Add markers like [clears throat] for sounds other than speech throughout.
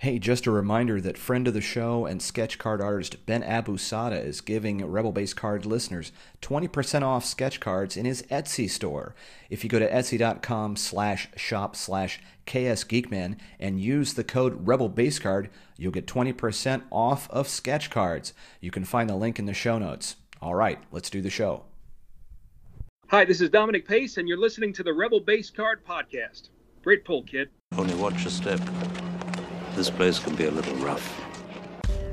Hey, just a reminder that friend of the show and sketch card artist Ben Abusada is giving Rebel Base Card listeners 20% off sketch cards in his Etsy store. If you go to etsy.com slash shop slash ksgeekman and use the code Rebel Base Card, you'll get 20% off of sketch cards. You can find the link in the show notes. All right, let's do the show. Hi, this is Dominic Pace, and you're listening to the Rebel Base Card Podcast. Great pull, kid. Only watch your step. This place can be a little rough.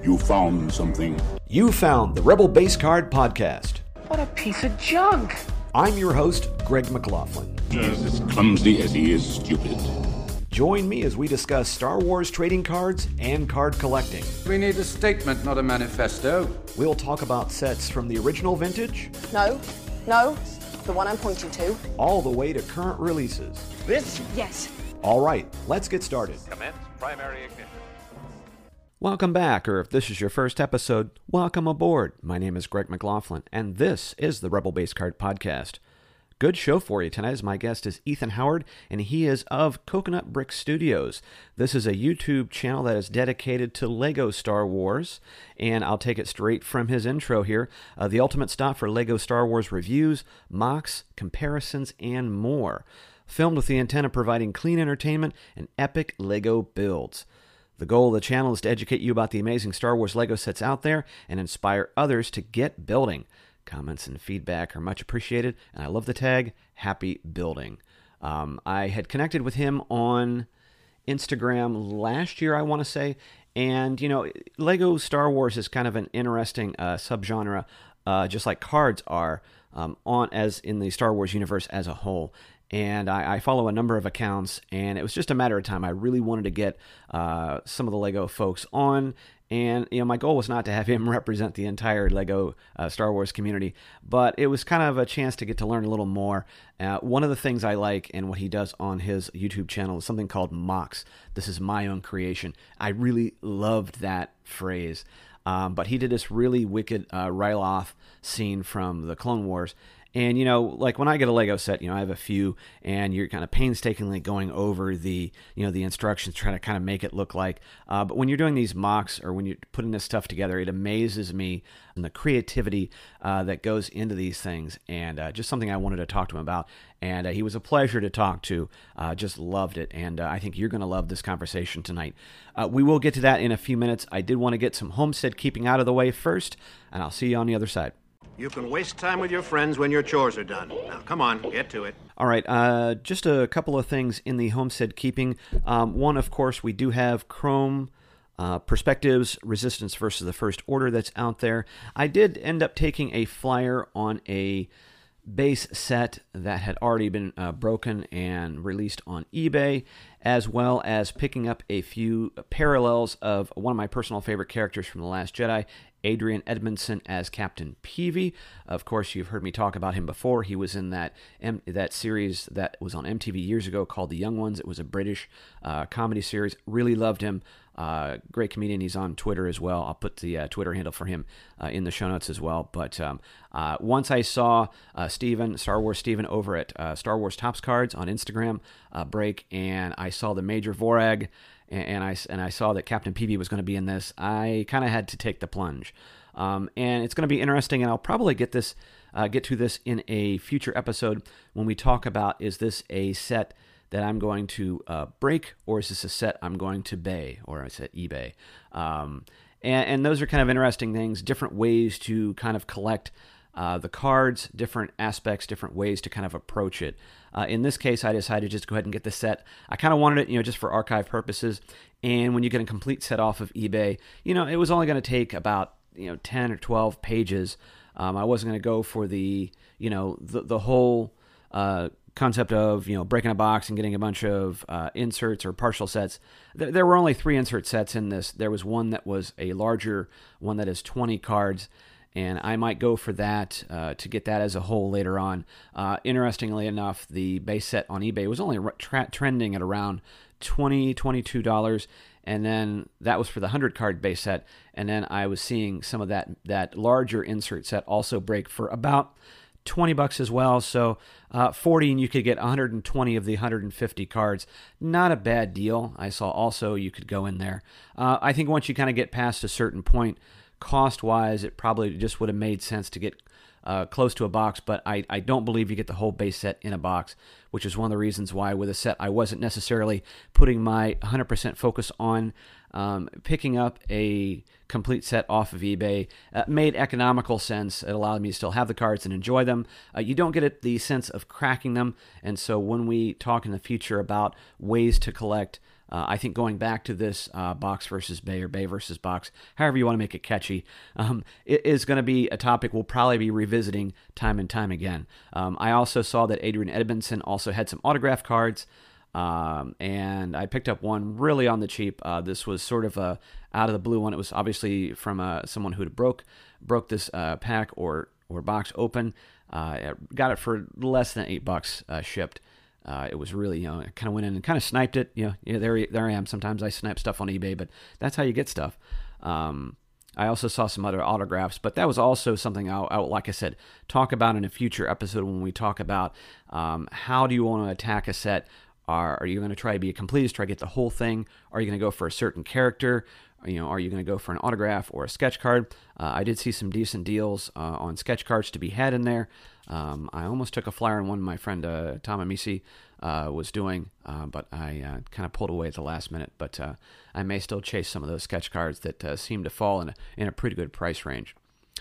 You found something. You found the Rebel Base Card Podcast. What a piece of junk! I'm your host, Greg McLaughlin. Just as clumsy as he is stupid. Join me as we discuss Star Wars trading cards and card collecting. We need a statement, not a manifesto. We'll talk about sets from the original vintage No, no, the one I'm pointing to. all the way to current releases. This? Yes. All right, let's get started. Commence primary ignition. Welcome back, or if this is your first episode, welcome aboard. My name is Greg McLaughlin, and this is the Rebel Base Card Podcast. Good show for you tonight. As my guest is Ethan Howard, and he is of Coconut Brick Studios. This is a YouTube channel that is dedicated to Lego Star Wars, and I'll take it straight from his intro here. Uh, the ultimate stop for Lego Star Wars reviews, mocks, comparisons, and more. Filmed with the intent of providing clean entertainment and epic Lego builds. The goal of the channel is to educate you about the amazing Star Wars Lego sets out there and inspire others to get building. Comments and feedback are much appreciated, and I love the tag Happy Building. Um, I had connected with him on Instagram last year, I want to say, and you know, Lego Star Wars is kind of an interesting uh, subgenre, uh, just like cards are um, on as in the Star Wars universe as a whole and I, I, follow a number of accounts, and it was just a matter of time. I really wanted to get uh, some of the Lego folks on, and you know, my goal was not to have [laughs] him represent the entire Lego uh, Star Wars community, but it was kind of a chance to get to learn a little more. Uh, one of the things I like and what he does on his YouTube channel is something called mocks. This is my own creation. I really loved that phrase. Um, but he did this really wicked uh, Ryloth scene from the Clone Wars, and you know, like when I get a Lego set, you know, I have a few, and you're kind of painstakingly going over the, you know, the instructions, trying to kind of make it look like. Uh, but when you're doing these mocks or when you're putting this stuff together, it amazes me and the creativity uh, that goes into these things, and uh, just something I wanted to talk to him about. And uh, he was a pleasure to talk to. Uh, just loved it, and uh, I think you're going to love this conversation tonight. we will get to that in a few minutes. I did want to get some homestead keeping out of the way first, and I'll see you on the other side. You can waste time with your friends when your chores are done. Now, come on, get to it. All right, uh, just a couple of things in the homestead keeping. Um, one, of course, we do have Chrome. Uh, perspectives, resistance versus the first order that's out there. I did end up taking a flyer on a base set that had already been uh, broken and released on eBay, as well as picking up a few parallels of one of my personal favorite characters from The Last Jedi, Adrian Edmondson as Captain Peavey. Of course, you've heard me talk about him before. He was in that M- that series that was on MTV years ago called The Young Ones. It was a British uh, comedy series. Really loved him. Uh, great comedian. He's on Twitter as well. I'll put the uh, Twitter handle for him uh, in the show notes as well. But um, uh, once I saw uh, Steven, Star Wars Steven, over at Star Wars Topps Cards on Instagram break, and I saw the Major Vonreg and, and I and I saw that Captain Peavey was going to be in this, I kind of had to take the plunge. Um, and it's going to be interesting, and I'll probably get this uh, get to this in a future episode when we talk about is this a set that I'm going to uh, break, or is this a set I'm going to bay, or I said eBay. Um, and, and, those are kind of interesting things, different ways to kind of collect uh, the cards, different aspects, different ways to kind of approach it. Uh, in this case, I decided just go ahead and get the set. I kind of wanted it, you know, just for archive purposes. And when you get a complete set off of eBay, you know, it was only going to take about you know 10 or 12 pages. Um, I wasn't going to go for the you know the the whole uh, concept of you know breaking a box and getting a bunch of uh, inserts or partial sets. There, there, were only three insert sets in this. There was one that was a larger one that is 20 cards, and I might go for that uh, to get that as a whole later on. Uh, interestingly enough, the base set on eBay was only tra- trending at around 20 $22, and then that was for the 100 card base set. And then I was seeing some of that, that larger insert set also break for about 20 bucks as well. So uh, 40 and you could get 120 of the 150 cards. Not a bad deal. I saw also you could go in there. Uh, I think once you kind of get past a certain point, cost wise, it probably just would have made sense to get uh, close to a box, but I, I don't believe you get the whole base set in a box, which is one of the reasons why with a set I wasn't necessarily putting my 100% focus on um, picking up a complete set off of eBay. Uh, made economical sense. It allowed me to still have the cards and enjoy them. Uh, you don't get it, the sense of cracking them, and so when we talk in the future about ways to collect, uh, I think going back to this uh, box versus bay or bay versus box, however you want to make it catchy, um, it is going to be a topic we'll probably be revisiting time and time again. Um, I also saw that Adrian Edmondson also had some autograph cards. Um, and I picked up one really on the cheap. Uh, this was sort of a out of the blue one. It was obviously from uh, someone who broke broke this uh, pack or or box open. Uh, got it for less than eight bucks shipped. Uh, it was really, you know, I kind of went in and kind of sniped it. You know, yeah, there, there I am. Sometimes I snipe stuff on eBay, but that's how you get stuff. Um, I also saw some other autographs, but that was also something I'll, I'll, like I said, talk about in a future episode when we talk about um, how do you want to attack a set are, are you going to try to be a completist, try to get the whole thing? Are you going to go for a certain character? You know, are you going to go for an autograph or a sketch card? Uh, I did see some decent deals uh, on sketch cards to be had in there. Um, I almost took a flyer on one my friend uh, Tom Amisi uh, was doing, uh, but I uh, kind of pulled away at the last minute. But I may still chase some of those sketch cards that seem to fall in a, in a pretty good price range.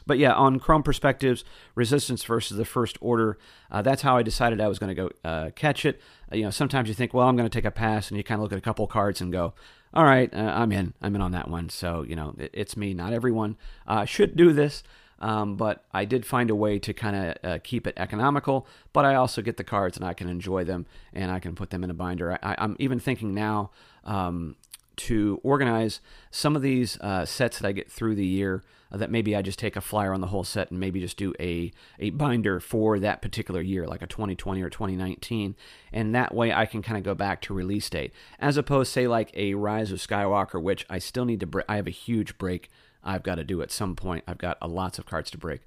But yeah, on Chrome perspectives, resistance versus the first order, uh, that's how I decided I was going to go uh, catch it. Uh, you know, sometimes you think, well, I'm going to take a pass, and you kind of look at a couple cards and go, all right, uh, I'm in. I'm in on that one. So, you know, it, it's me. Not everyone uh, should do this. Um, but I did find a way to kind of uh, keep it economical, but I also get the cards and I can enjoy them and I can put them in a binder. I, am even thinking now um, to organize some of these uh, sets that I get through the year uh, that maybe I just take a flyer on the whole set and maybe just do a, a binder for that particular year, like a 2020 or 2019. And that way I can kind of go back to release date. As opposed, to say, like a Rise of Skywalker, which I still need to break. I have a huge break I've got to do at some point. I've got uh, lots of cards to break.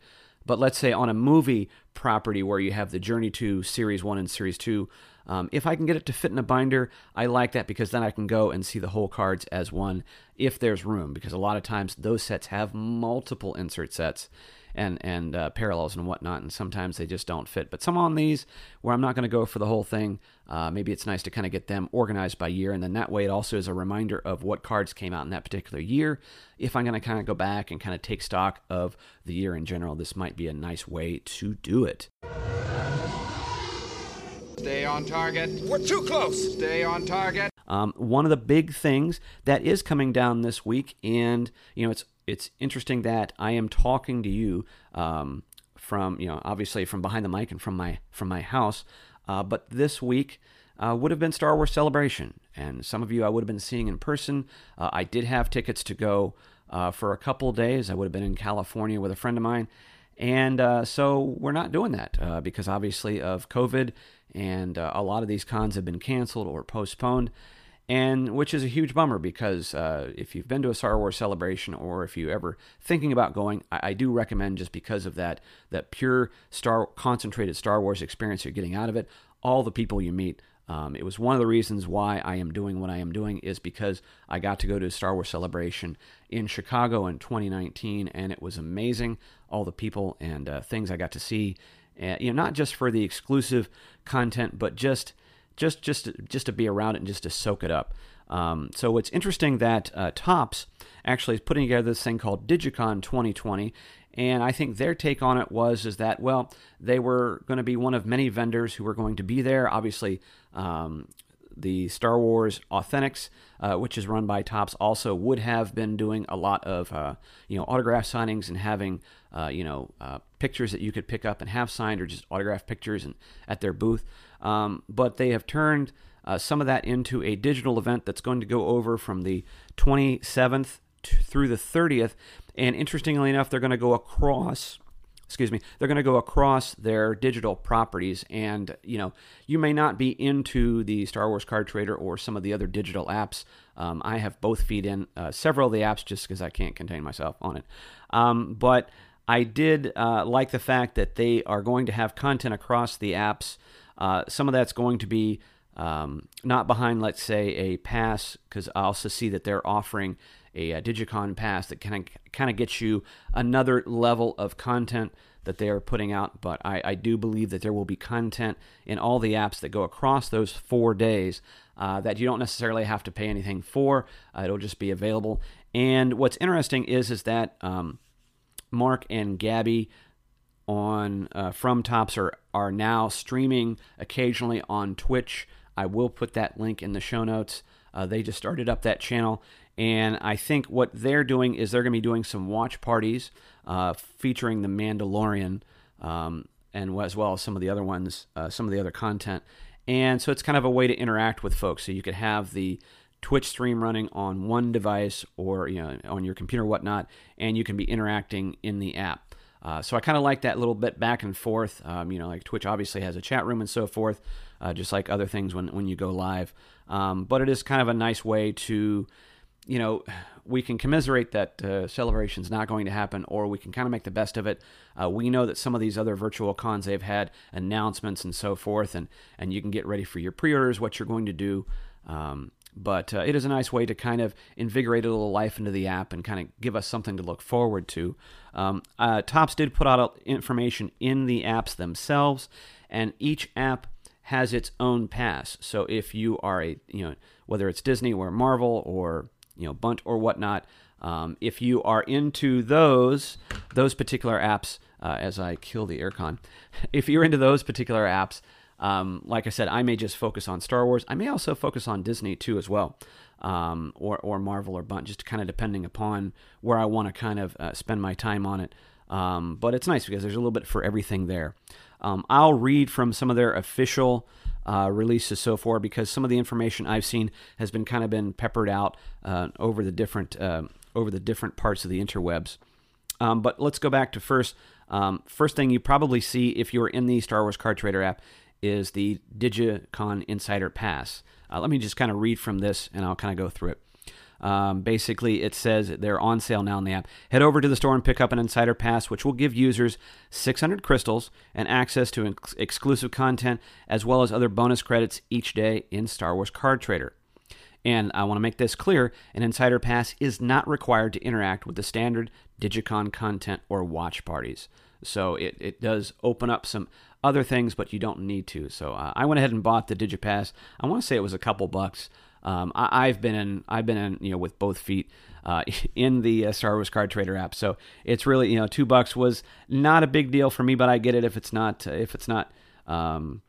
But let's say on a movie property where you have the Journey to Series 1 and Series 2, um, if I can get it to fit in a binder, I like that because then I can go and see the whole cards as one if there's room. Because a lot of times those sets have multiple insert sets and and uh, parallels and whatnot, and sometimes they just don't fit. But some on these where I'm not going to go for the whole thing, uh, maybe it's nice to kind of get them organized by year, and then that way it also is a reminder of what cards came out in that particular year. If I'm going to kind of go back and kind of take stock of the year in general, this might be a nice way to do it. Stay on target. We're too close. Stay on target. Um, one of the big things that is coming down this week, and you know, it's it's interesting that I am talking to you um, from you know obviously from behind the mic and from my from my house, uh, but this week. Uh, would have been Star Wars Celebration, and some of you I would have been seeing in person. Uh, I did have tickets to go uh, for a couple days. I would have been in California with a friend of mine, and uh, so we're not doing that uh, because obviously of COVID and uh, a lot of these cons have been canceled or postponed and which is a huge bummer because uh, if you've been to a Star Wars celebration or if you ever thinking about going, I, I, do recommend just because of that that pure Star concentrated Star Wars experience you're getting out of it. All the people you meet. Um, it was one of the reasons why I am doing what I am doing is because I got to go to a Star Wars celebration in Chicago in 2019, and it was amazing. All the people and uh, things I got to see uh, you know, not just for the exclusive content, but just just just just to be around it and just to soak it up. Um, so it's interesting that uh, Topps actually is putting together this thing called Digicon 2020, and I think their take on it was is that well they were going to be one of many vendors who were going to be there. Obviously, um, the Star Wars Authentics, uh, which is run by Topps, also would have been doing a lot of uh, you know autograph signings and having uh, you know uh, pictures that you could pick up and have signed or just autograph pictures and at their booth. Um, but they have turned uh, some of that into a digital event that's going to go over from the 27th through the 30th. And interestingly enough, they're going to go across excuse me, they're going to go across their digital properties. And, you know, you may not be into the Star Wars Card Trader or some of the other digital apps. Um, I have both feed in uh, several of the apps just because I can't contain myself on it. Um, but I did uh, like the fact that they are going to have content across the apps. Uh, some of that's going to be um, not behind, let's say, a pass, because I also see that they're offering a, a Digicon pass that kind of kind of gets you another level of content that they are putting out. But I, I, do believe that there will be content in all the apps that go across those four days uh, that you don't necessarily have to pay anything for. Uh, it'll just be available. And what's interesting is is that um, Mark and Gabby on uh, from Topps are are now streaming occasionally on Twitch. I will put that link in the show notes. Uh, they just started up that channel, and I think what they're doing is they're going to be doing some watch parties uh, featuring The Mandalorian, um, and as well as some of the other ones, uh, some of the other content. And so it's kind of a way to interact with folks. So you could have the Twitch stream running on one device or you know on your computer, whatnot, and you can be interacting in the app. Uh, so I kind of like that little bit back and forth. Um, you know, like Twitch obviously has a chat room and so forth, uh, just like other things when when you go live. Um, but it is kind of a nice way to you know, we can commiserate that uh, celebration's not going to happen, or we can kind of make the best of it. Uh, we know that some of these other virtual cons they've had announcements and so forth, and and you can get ready for your pre-orders, what you're going to do. Um, but uh, it is a nice way to kind of invigorate a little life into the app and kind of give us something to look forward to. Um, uh, Topps did put out information in the apps themselves, and each app has its own pass. So if you are a you know whether it's Disney or Marvel or you know Bunt or whatnot. Um, if you are into those those particular apps, uh, as I kill the aircon, [laughs] if you're into those particular apps, um, like I said, I may just focus on Star Wars. I may also focus on Disney too as well, um, or or Marvel or Bunt, just kind of depending upon where I want to kind of uh, spend my time on it. Um, but it's nice because there's a little bit for everything there. Um, I'll read from some of their official uh, releases so far because some of the information I've seen has been kind of been peppered out uh, over the different uh, over the different parts of the interwebs. Um, but let's go back to first. Um, first thing you probably see if you're in the Star Wars Card Trader app is the Digicon Insider Pass. Uh, let me just kind of read from this and I'll kind of go through it. Um, basically, it says they're on sale now in the app. Head over to the store and pick up an Insider Pass, which will give users 600 crystals and access to ex- exclusive content as well as other bonus credits each day in Star Wars Card Trader. And I want to make this clear an Insider Pass is not required to interact with the standard Digicon content or watch parties. So it, it does open up some other things, but you don't need to. So uh, I went ahead and bought the DigiPass. I want to say it was a couple bucks. Um, I, have been in, I've been in, you know, with both feet uh, [laughs] in the uh, Star Wars Card Trader app. So it's really, you know, two bucks was not a big deal for me, but I get it if it's not, if it's not um,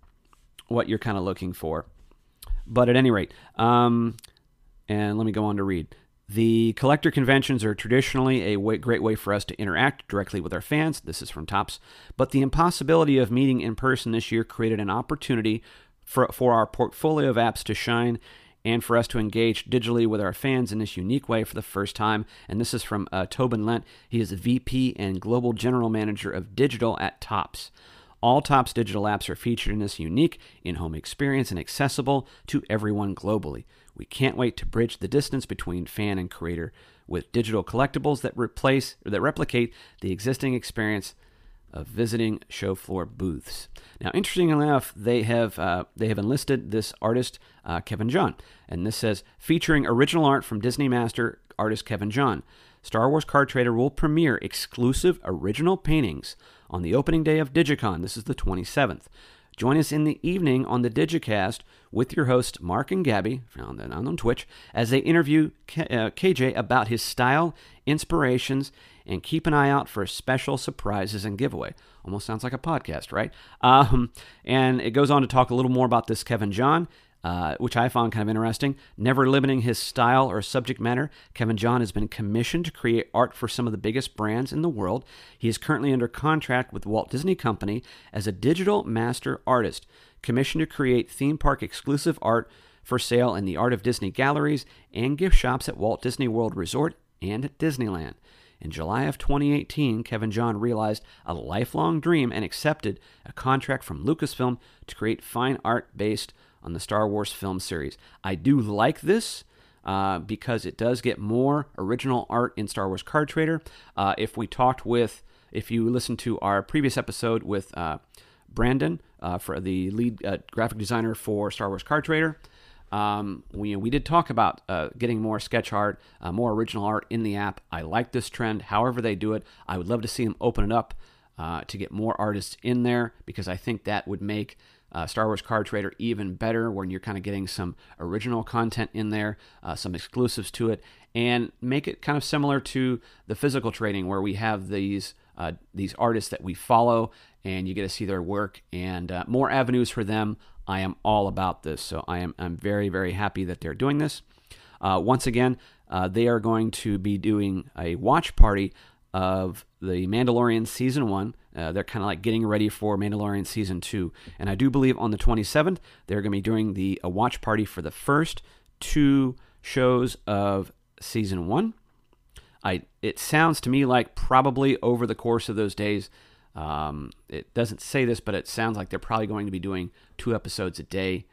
what you're kind of looking for. But at any rate, um, and let me go on to read. The collector conventions are traditionally a way, great way for us to interact directly with our fans. This is from Topps. But the impossibility of meeting in person this year created an opportunity for, for our portfolio of apps to shine and for us to engage digitally with our fans in this unique way for the first time. And this is from uh, Tobin Lent. He is the VP and Global General Manager of Digital at Topps. All Topps digital apps are featured in this unique in home experience and accessible to everyone globally. We can't wait to bridge the distance between fan and creator with digital collectibles that replace or that replicate the existing experience of visiting show floor booths. Now, interestingly enough, they have uh, they have enlisted this artist uh, Kevin John, and this says featuring original art from Disney master artist Kevin John. Star Wars Card Trader will premiere exclusive original paintings on the opening day of Digicon. This is the 27th. Join us in the evening on the Digicast with your host Mark and Gabby, found on Twitch, as they interview K- uh, KJ about his style, inspirations, and keep an eye out for special surprises and giveaway. Almost sounds like a podcast, right? Um, and it goes on to talk a little more about this Kevin John. Uh, which I found kind of interesting. Never limiting his style or subject matter, Kevin John has been commissioned to create art for some of the biggest brands in the world. He is currently under contract with Walt Disney Company as a digital master artist, commissioned to create theme park exclusive art for sale in the Art of Disney galleries and gift shops at Walt Disney World Resort and at Disneyland. In July of 2018, Kevin John realized a lifelong dream and accepted a contract from Lucasfilm to create fine art based on the Star Wars film series. I do like this. Uh, because it does get more original art in Star Wars Card Trader. Uh, if we talked with if you listen to our previous episode with uh, Brandon uh, for the lead uh, graphic designer for Star Wars Card Trader, um, we, we did talk about uh, getting more sketch art, more original art in the app. I like this trend. However, they do it, I would love to see them open it up to get more artists in there because I think that would make uh, Star Wars Card Trader even better when you're kind of getting some original content in there, uh, some exclusives to it, and make it kind of similar to the physical trading where we have these uh, these artists that we follow and you get to see their work and uh, more avenues for them. I am all about this, so I am I'm very very happy that they're doing this. Uh, once again, uh, they are going to be doing a watch party of the Mandalorian season one. Uh, they're kind of like getting ready for Mandalorian season two, and I do believe on the 27th they're going to be doing the a watch party for the first two shows of season one. I it sounds to me like probably over the course of those days. Um, it doesn't say this, but it sounds like they're probably going to be doing two episodes a day,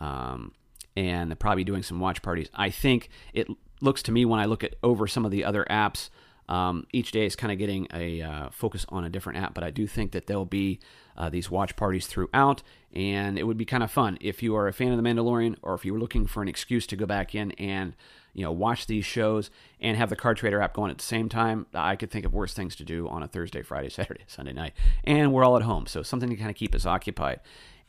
um, and they're probably doing some watch parties. I think it looks to me when I look at over some of the other apps um, each day is kind of getting a uh, focus on a different app, but I do think that there'll be uh, these watch parties throughout, and it would be kind of fun if you are a fan of The Mandalorian or if you were looking for an excuse to go back in and you know watch these shows and have the Card Trader app going at the same time. I could think of worse things to do on a Thursday, Friday, [laughs] Saturday, Sunday night, and we're all at home, so something to kind of keep us occupied.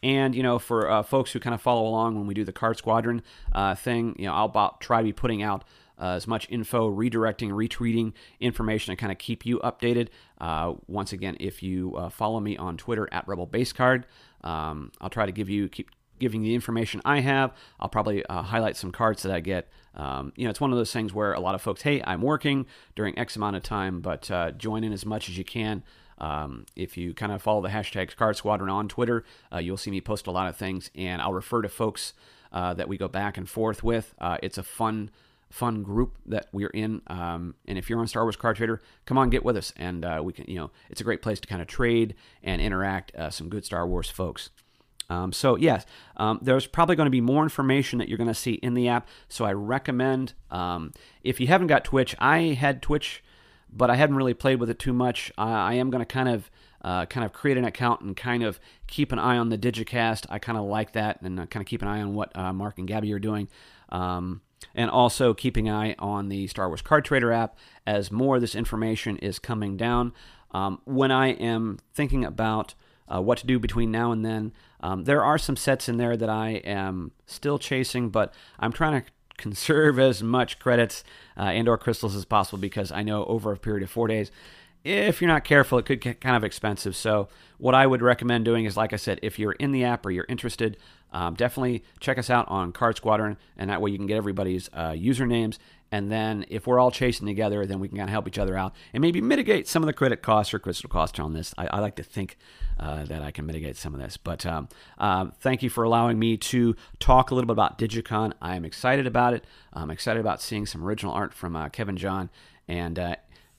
And you know, for uh, folks who kind of follow along when we do the Card Squadron uh, thing, you know, I'll try to be putting out uh, as much info, redirecting, retweeting information to kind of keep you updated. Uh, once again, if you uh, follow me on Twitter at Rebel Base Card, um, I'll try to give you keep giving the information I have. I'll probably uh, highlight some cards that I get. Um, you know, it's one of those things where a lot of folks, hey, I'm working during X amount of time, but uh, join in as much as you can. Um, if you kind of follow the hashtags Card Squadron on Twitter, uh, you'll see me post a lot of things, and I'll refer to folks that we go back and forth with. it's a fun fun group that we're in. Um, and if you're on Star Wars Card Trader, come on, get with us, and uh, we can. You know, it's a great place to kind of trade and interact. Uh, some good Star Wars folks. Um, so yes, um, there's probably going to be more information that you're going to see in the app. So I recommend um, if you haven't got Twitch, I had Twitch, but I hadn't really played with it too much. I am going to kind of uh, kind of create an account and kind of keep an eye on the Digicast. I kind of like that and uh, kind of keep an eye on what uh, Mark and Gabby are doing. Um, and also keeping an eye on the Star Wars Card Trader app as more of this information is coming down. Um, when I am thinking about uh, what to do between now and then, um, there are some sets in there that I am still chasing, but I'm trying to conserve as much credits uh, and or crystals as possible because I know over a period of four days if you're not careful, it could get kind of expensive. So, what I would recommend doing is, like I said, if you're in the app or you're interested, um, definitely check us out on Card Squadron, and that way you can get everybody's uh, usernames. And then, if we're all chasing together, then we can kind of help each other out and maybe mitigate some of the credit costs or crystal costs on this. I, I like to think uh, that I can mitigate some of this. But um, uh, thank you for allowing me to talk a little bit about Digicon. I am excited about it. I'm excited about seeing some original art from uh, Kevin John and uh,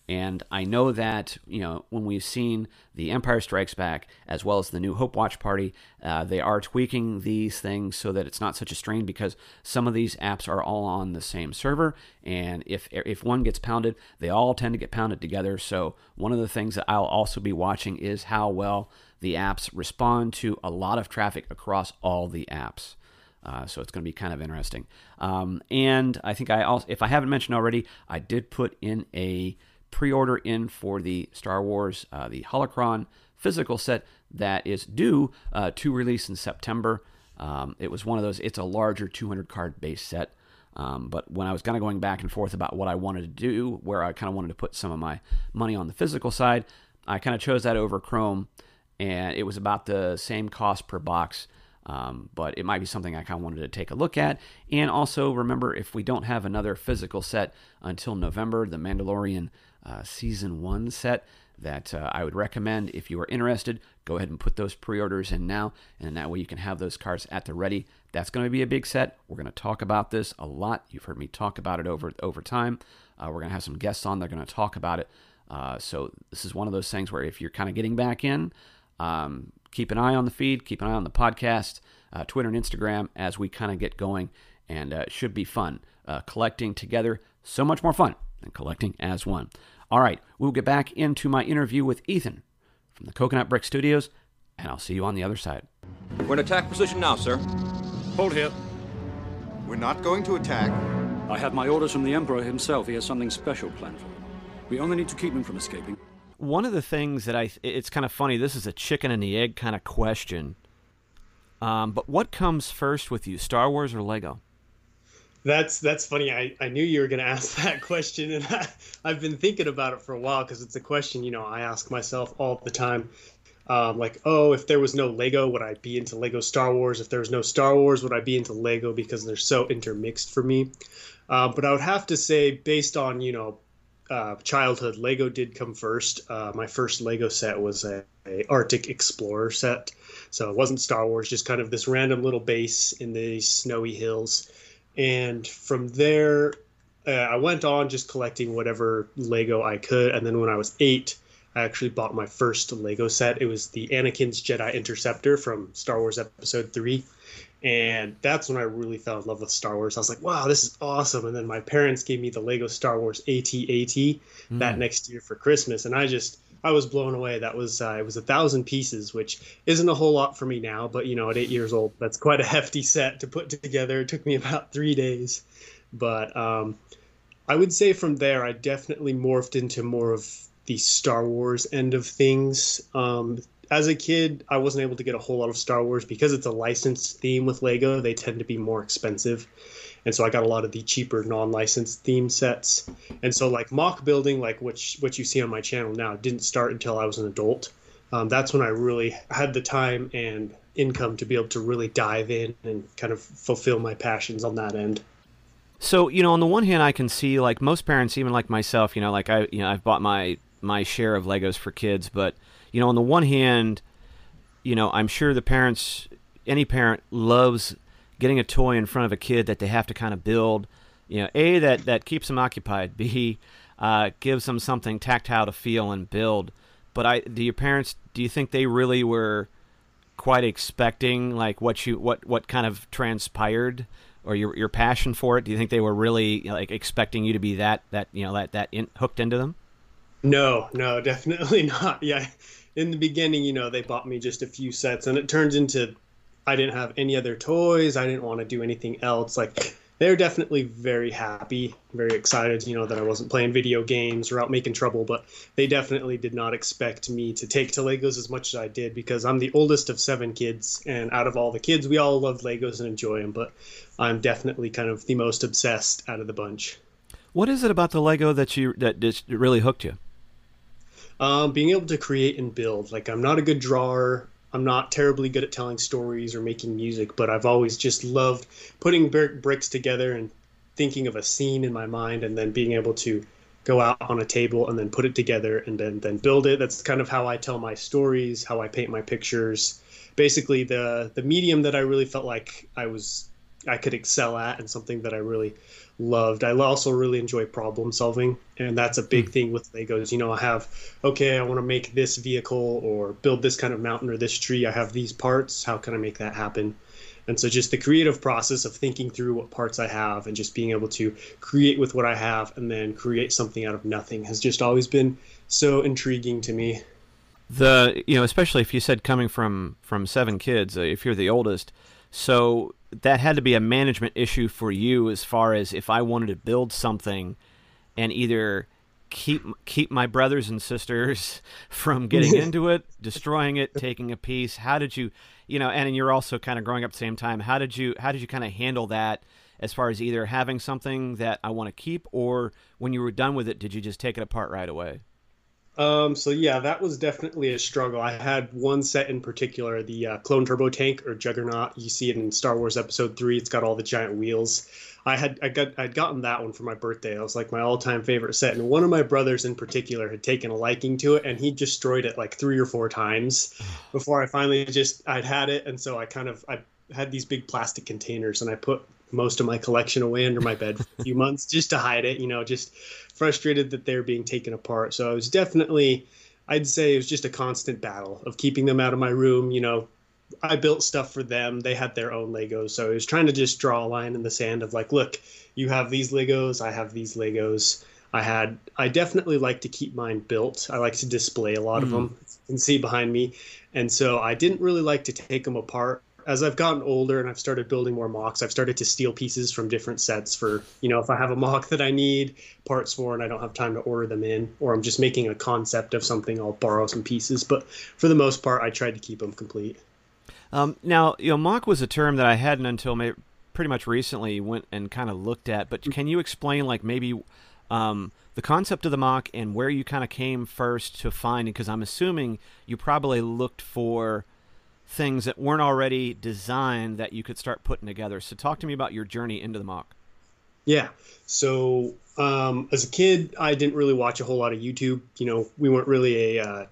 and I know that, you know, when we've seen The Empire Strikes Back as well as the New Hope Watch Party, uh, they are tweaking these things so that it's not such a strain because some of these apps are all on the same server. And if, if one gets pounded, they all tend to get pounded together. So one of the things that I'll also be watching is how well the apps respond to a lot of traffic across all the apps. Uh, so it's going to be kind of interesting. Um, and I think I also, if I haven't mentioned already, I did put in a pre-order in for the Star Wars, uh, the Holocron physical set that is due uh, to release in September. Um, it was one of those. It's a larger 200 card base set. Um, but when I was kind of going back and forth about what I wanted to do, where I kind of wanted to put some of my money on the physical side, I kind of chose that over Chrome, and it was about the same cost per box. Um, but it might be something I kind of wanted to take a look at. And also remember, if we don't have another physical set until November, the Mandalorian uh, season one set that uh, I would recommend if you are interested. Go ahead and put those pre orders in now, and that way you can have those cards at the ready. That's going to be a big set. We're going to talk about this a lot. You've heard me talk about it over, over time. Uh, we're going to have some guests on, they're going to talk about it. Uh, so, this is one of those things where if you're kind of getting back in, um, keep an eye on the feed, keep an eye on the podcast, uh, Twitter and Instagram as we kind of get going, and uh, it should be fun. collecting together, so much more fun and collecting as one. All right, we'll get back into my interview with Ethan from the Coconut Brick Studios, and I'll see you on the other side. We're in attack position now, sir. Hold here. We're not going to attack. I have my orders from the Emperor himself. He has something special planned for them. We only need to keep him from escaping. One of the things that I, it's kind of funny, this is a chicken and the egg kind of question. Um, but what comes first with you, Star Wars or Lego? That's that's funny. I, I knew you were going [laughs] to ask that question, and I, I've been thinking about it for a while because it's a question you know I ask myself all the time. Um, like, oh, if there was no Lego, would I be into Lego Star Wars? If there was no Star Wars, would I be into Lego because they're so intermixed for me? Uh, but I would have to say, based on you know uh, childhood, Lego did come first. Uh, my first Lego set was a, a, Arctic Explorer set, so it wasn't Star Wars, just kind of this random little base in the snowy hills. And from there, uh, I went on just collecting whatever Lego I could. And then when I was eight, I actually bought my first Lego set. It was the Anakin's Jedi Interceptor from Star Wars Episode Three and that's when I really fell in love with Star Wars. I was like, "Wow, this is awesome!" And then my parents gave me the Lego Star Wars AT-AT mm. that next year for Christmas, and I just I was blown away. That was uh, it was a thousand pieces, which isn't a whole lot for me now, but you know, at eight years old, that's quite a [laughs] hefty set to put together. It took me about three days, but um, I would say from there, I definitely morphed into more of the Star Wars end of things. Um, as a kid, I wasn't able to get a whole lot of Star Wars because it's a licensed theme with Lego. They tend to be more expensive, and so I got a lot of the cheaper non-licensed theme sets. And so, like mock building, like which what you see on my channel now, didn't start until I was an adult. Um, that's when I really had the time and income to be able to really dive in and kind of fulfill my passions on that end. So you know, on the one hand, I can see like most parents, even like myself, you know, like I, you know, I've bought my my share of Legos for kids, but you know, on the one hand, you know, I'm sure the parents, any parent loves getting a toy in front of a kid that they have to kind of build. You know, a that that keeps them occupied. B uh, gives them something tactile to feel and build. But I, do your parents? Do you think they really were quite expecting like what you what what kind of transpired? or your your passion for it? Do you think they were really like expecting you to be that that you know that that in, hooked into them? No, no, [laughs] definitely not. Yeah, in the beginning, you know, they bought me just a few sets, and it turns into I didn't have any other toys. I didn't want to do anything else. Like they're definitely very happy, very excited, you know, that I wasn't playing video games or out making trouble. But they definitely did not expect me to take to Legos as much as I did because I'm the oldest of seven kids, and out of all the kids, we all love Legos and enjoy them. But I'm definitely kind of the most obsessed out of the bunch. What is it about the Lego that you that just really hooked you? um, being able to create and build. Like I'm not a good drawer. I'm not terribly good at telling stories or making music, but I've always just loved putting bricks together and thinking of a scene in my mind and then being able to go out on a table and then put it together and then then build it. That's kind of how I tell my stories, how I paint my pictures. Basically the the medium that I really felt like I was I could excel at and something that I really loved. I also really enjoy problem solving, and that's a big hmm. thing with Legos. You know, I have okay, I want to make this vehicle or build this kind of mountain or this tree. I have these parts. How can I make that happen? And so, just the creative process of thinking through what parts I have and just being able to create with what I have and then create something out of nothing has just always been so intriguing to me. The you know, especially if you said coming from from seven kids, uh, if you're the oldest, so that had to be a management issue for you as far as if I wanted to build something and either keep keep my brothers and sisters [laughs] from getting [laughs] into it, destroying it, taking a piece. How did you, you know, and you're also kind of growing up at the same time. How did you how did you kind of handle that as far as either having something that I want to keep or when you were done with it, did you just take it apart right away? Um, so yeah, that was definitely a struggle. I had one set in particular, the uh, Clone Turbo Tank or Juggernaut. You see it in Star Wars Episode Three. It's got all the giant wheels. I had I got I'd gotten that one for my birthday. It was like my all time favorite set, and one of my brothers in particular had taken a liking to it, and he destroyed it like three or four times [sighs] before I finally just I'd had it, and so I kind of I had these big plastic containers, and I put most of my collection away under my bed for a few [laughs] months just to hide it. You know, just frustrated that they're being taken apart. So I was definitely, I'd say it was just a constant battle of keeping them out of my room. You know, I built stuff for them. They had their own Legos. So I was trying to just draw a line in the sand of like, look, you have these Legos, I have these Legos. I had I definitely like to keep mine built. I like to display a lot mm. of them. You can see behind me, and so I didn't really like to take them apart. As I've gotten older and I've started building more MOCs, I've started to steal pieces from different sets for you know if I have a mock that I need parts for and I don't have time to order them in, or I'm just making a concept of something, I'll borrow some pieces. But for the most part, I tried to keep them complete. Um, now, you know, mock was a term that I hadn't until may- pretty much recently went and kind of looked at. But can you explain, like, maybe um, the concept of the mock and where you kind of came first to find it? Because I'm assuming you probably looked for things that weren't already designed that you could start putting together. So, talk to me about your journey into the mock. Yeah. So, um, as a kid, I didn't really watch a whole lot of YouTube. You know, we weren't really a uh,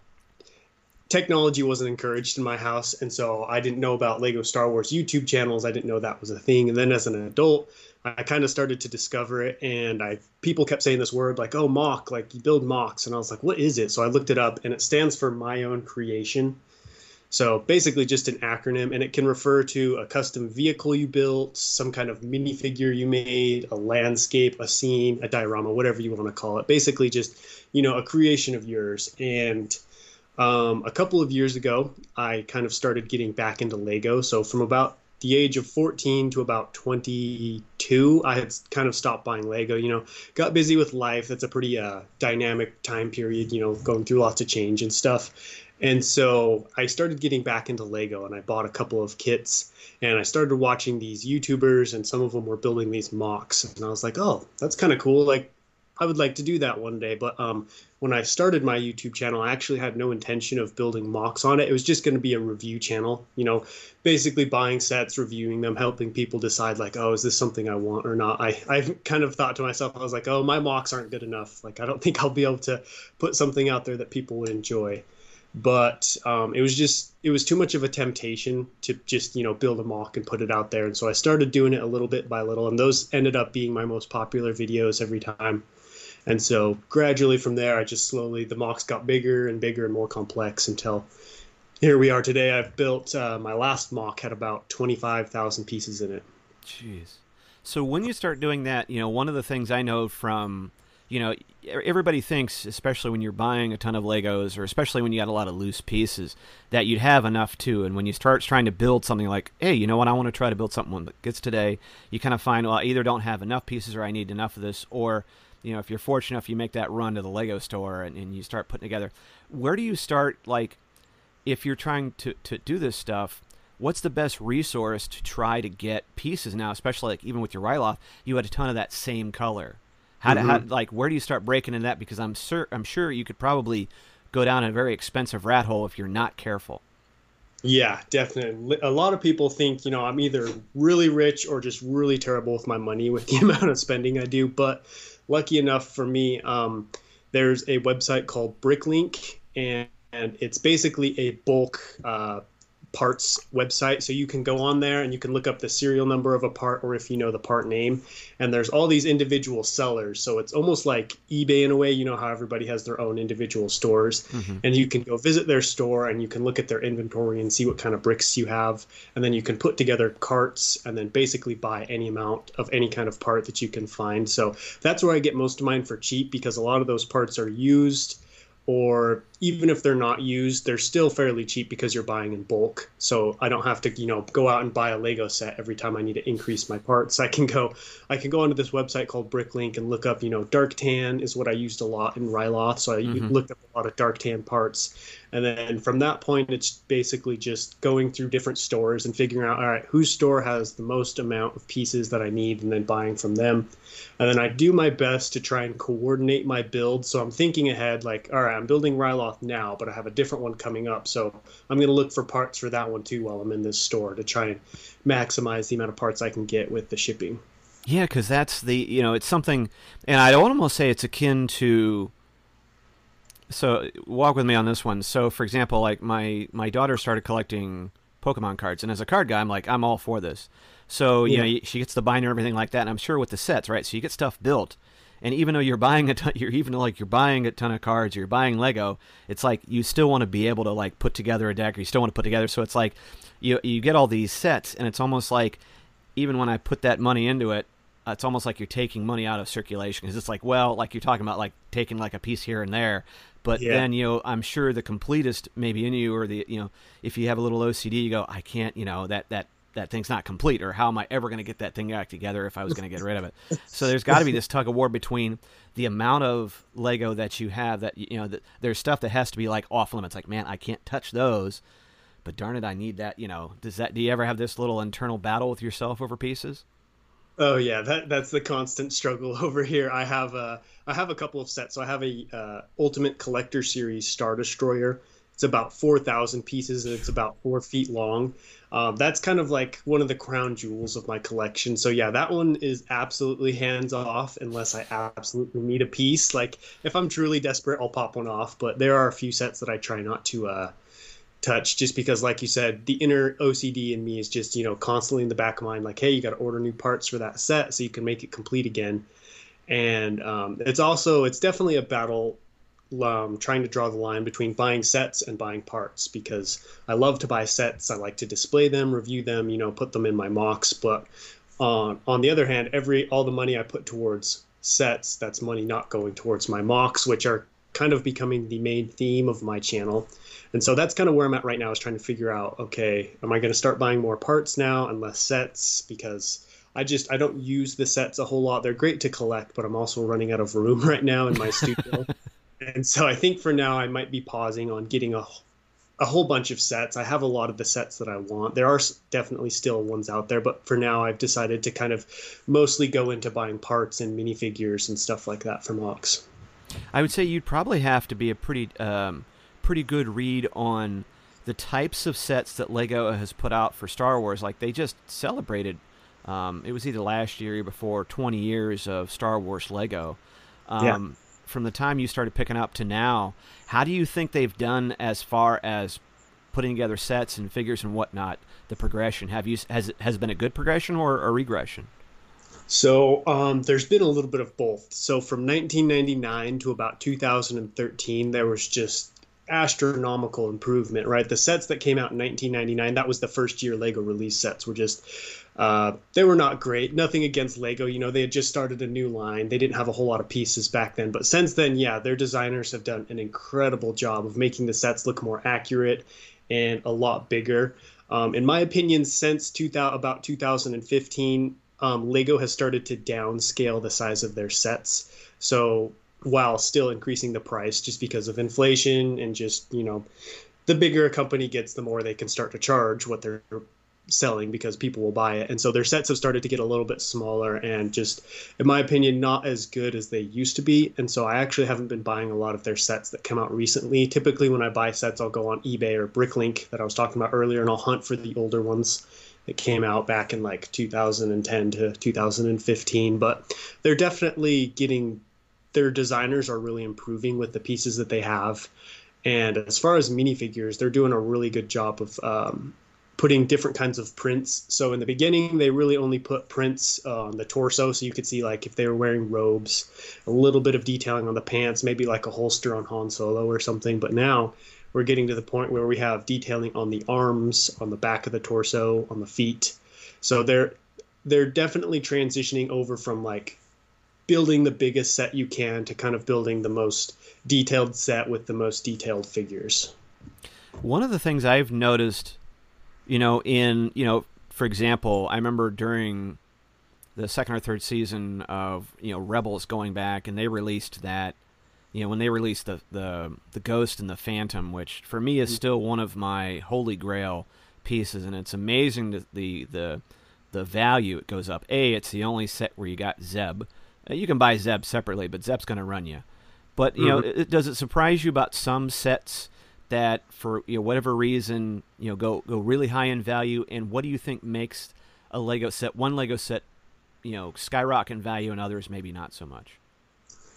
technology wasn't encouraged in my house, and so I didn't know about Lego Star Wars YouTube channels. I didn't know that was a thing. And then as an adult, I kind of started to discover it, and I people kept saying this word like, "Oh, mock," like you build mocks, and I was like, "What is it?" So I looked it up, and it stands for My Own Creation. So basically, just an acronym, and it can refer to a custom vehicle you built, some kind of minifigure you made, a landscape, a scene, a diorama, whatever you want to call it. Basically, just you know, a creation of yours, and um, a couple of years ago, I kind of started getting back into Lego. So from about the age of 14 to about 22, I had kind of stopped buying Lego. You know, got busy with life. That's a pretty uh, dynamic time period. You know, going through lots of change and stuff. And so I started getting back into Lego, and I bought a couple of kits. And I started watching these YouTubers, and some of them were building these mocks. And I was like, oh, that's kind of cool. Like, I would like to do that one day. But um, when I started my YouTube channel, I actually had no intention of building mocks on it. It was just going to be a review channel, you know, basically buying sets, reviewing them, helping people decide like, oh, is this something I want or not? I I kind of thought to myself, I was like, oh, my mocks aren't good enough. Like, I don't [laughs] think I'll be able to put something out there that people would enjoy. But um, it was just it was too much of a temptation to just you know build a mock and put it out there, and so I started doing it a little bit by little, and those ended up being my most popular videos every time. And so gradually from there, I just slowly, the mocks got bigger and bigger and more complex until here we are today. I've built, uh, my last mock had about 25,000 pieces in it. Jeez. So when you start doing that, you know, one of the things I know from, you know, everybody thinks, especially when you're buying a ton of Legos or especially when you got a lot of loose pieces, that you'd have enough too. And when you start trying to build something like, hey, you know what, I want to try to build something that gets today, you kind of find, well, I either don't have enough pieces or I need enough of this, or you know, if you're fortunate enough, you make that run to the Lego store and, and you start putting together. Where do you start? Like, if you're trying to, to do this stuff, what's the best resource to try to get pieces now? Especially like even with your Ryloth, you had a ton of that same color. How, mm-hmm. how like where do you start breaking into that? Because I'm sure I'm sure you could probably go down a very expensive rat hole if you're not careful. Yeah, definitely. A lot of people think, you know, I'm either really rich or just really terrible with my money with the [laughs] amount of spending I do. But lucky enough for me, um, there's a website called Bricklink, and, and it's basically a bulk uh, parts website. So you can go on there and you can look up the serial number of a part or if you know the part name. And there's all these individual sellers. So it's almost like eBay in a way. You know how everybody has their own individual stores. Mm-hmm. And you can go visit their store and you can look at their inventory and see what kind of bricks you have. And then you can put together carts and then basically buy any amount of any kind of part that you can find. So that's where I get most of mine for cheap because a lot of those parts are used or even if they're not used, they're still fairly cheap because you're buying in bulk. So I don't have to, you know, go out and buy a Lego set every time I need to increase my parts. I can go, I can go onto this website called Bricklink and look up, you know, dark tan is what I used a lot in Ryloth. So I mm-hmm. looked up a lot of dark tan parts, and then from that point, it's basically just going through different stores and figuring out, all right, whose store has the most amount of pieces that I need, and then buying from them. And then I do my best to try and coordinate my build. So I'm thinking ahead, like, all right, I'm building Ryloth now, but I have a different one coming up. So I'm going to look for parts for that one too while I'm in this store to try and maximize the amount of parts I can get with the shipping. Yeah, because that's the, you know, it's something, and I'd almost say it's akin to so walk with me on this one. So, for example, like my my daughter started collecting Pokemon cards, and as a card guy, I'm like, I'm all for this. So you yeah. know, she gets the binder and everything like that, and I'm sure with the sets, right? So you get stuff built, and even though you're buying a ton, [laughs] you're even like you're buying a ton of cards, you're buying Lego, it's like you still want to be able to like put together a deck, or you still want to put together. So it's like you you get all these sets, and it's almost like even when I put that money into it, it's almost like you're taking money out of circulation because it's like, well, like you're talking about, like taking like a piece here and there. But Yeah. then, you know, I'm sure the completist maybe in you, or the, you know, if you have a little OCD, you go, I can't, you know, that that that thing's not complete, or how am I ever going to get that thing back together if I was going to get rid of it? [laughs] So there's got to be this tug of war between the amount of Lego that you have that you know that there's stuff that has to be like off limits. Like, man, I can't touch those. But darn it, I need that. You know, does that? Do you ever have this little internal battle with yourself over pieces? Oh yeah, that that's the constant struggle [laughs] over here. I have a I have a couple of sets. So I have a uh, Ultimate Collector Series Star Destroyer. It's about four thousand pieces and it's about four feet long. Um, that's kind of like one of the crown jewels of my collection. So yeah, that one is absolutely hands off unless I absolutely need a piece. Like if I'm truly desperate, I'll pop one off. But there are a few sets that I try not to uh, touch just because like you said the inner ocd in me is just you know constantly in the back of mind like hey you got to order new parts for that set so you can make it complete again and um, it's also it's definitely a battle um, trying to draw the line between buying sets and buying parts because i love to buy sets i like to display them review them you know put them in my MOCs but on on the other hand every all the money i put towards sets that's money not going towards my MOCs which are kind of becoming the main theme of my channel and so that's kind of where I'm at right now is trying to figure out, okay, am I going to start buying more parts now and less sets because I just I don't use the sets a whole lot. They're great to collect, but I'm also running out of room [laughs] right now in my studio. [laughs] and so I think for now I might be pausing on getting a a whole bunch of sets. I have a lot of the sets that I want. There are definitely still ones out there, but for now I've decided to kind of mostly go into buying parts and minifigures and stuff like that from Ox. I would say you'd probably have to be a pretty um, pretty good read on the types of sets that Lego has put out for Star Wars. Like they just celebrated, um, it was either last year or before, 20 years of Star Wars Lego. Um, Yeah. From the time you started picking up to now, how do you think they've done as far as putting together sets and figures and whatnot? The progression have you has has been a good progression or a regression? So um, there's been a little bit of both. So from 1999 to about 2013, there was just astronomical improvement, right? The sets that came out in 1999, that was the first year Lego release sets, were just, uh, they were not great. Nothing against Lego. You know, they had just started a new line. They didn't have a whole lot of pieces back then. But since then, yeah, their designers have done an incredible job of making the sets look more accurate and a lot bigger. Um, in my opinion, since 2000, about 2015, um, Lego has started to downscale the size of their sets. So while still increasing the price just because of inflation and just, you know, the bigger a company gets, the more they can start to charge what they're selling because people will buy it. And so their sets have started to get a little bit smaller and just, in my opinion, not as good as they used to be. And so I actually haven't been buying a lot of their sets that come out recently. Typically, when I buy sets, I'll go on eBay or Bricklink that I was talking about earlier and I'll hunt for the older ones that came out back in like 2010 to 2015. But they're definitely getting, their designers are really improving with the pieces that they have. And as far as minifigures, they're doing a really good job of um, putting different kinds of prints. So in the beginning, they really only put prints on the torso, so you could see like if they were wearing robes, a little bit of detailing on the pants, maybe like a holster on Han Solo or something. But now we're getting to the point where we have detailing on the arms, on the back of the torso, on the feet. So they're they're definitely transitioning over from like building the biggest set you can to kind of building the most detailed set with the most detailed figures. One of the things I've noticed, you know, in you know, for example, I remember during the second or third season of you know Rebels going back, and they released that, you know, when they released the the the Ghost and the Phantom, which for me is still one of my holy grail pieces, and it's amazing that the the the value it goes up. A, it's the only set where you got Zeb. Uh, You can buy Zeb separately, but Zeb's going to run you. But you know, Mhm. it, does it surprise you about some sets that, for you know whatever reason, you know go go really high in value? And what do you think makes a Lego set, one Lego set, you know, skyrocket in value, and others maybe not so much?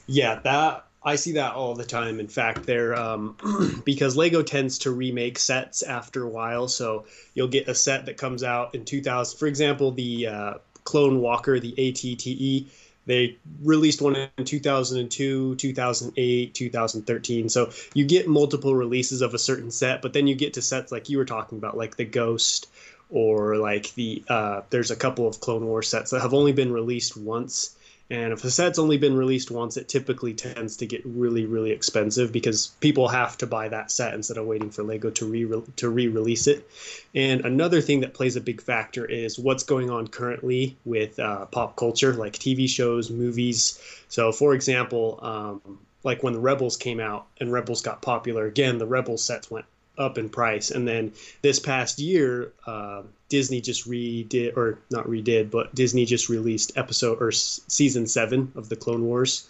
Yeah, that I see that all the time. In fact, they're um, [clears throat] because Lego tends to remake sets after a while. So you'll get a set that comes out in 2000. For example, the uh, Clone Walker, the ATTE. They released one in 2002, 2008, 2013. So you get multiple releases of a certain set, but then you get to sets like you were talking about, like the Ghost or like the uh, there's a couple of Clone Wars sets that have only been released once. And if a set's only been released once, it typically tends to get really, really expensive because people have to buy that set instead of waiting for Lego to re to re-release it. And another thing that plays a big factor is what's going on currently with uh, pop culture, like TV shows, movies. So, for example, um, like when the Rebels came out and Rebels got popular again, the Rebels sets went up in price. And then this past year, uh, Disney just redid, or not redid, but Disney just released episode or season seven of the Clone Wars.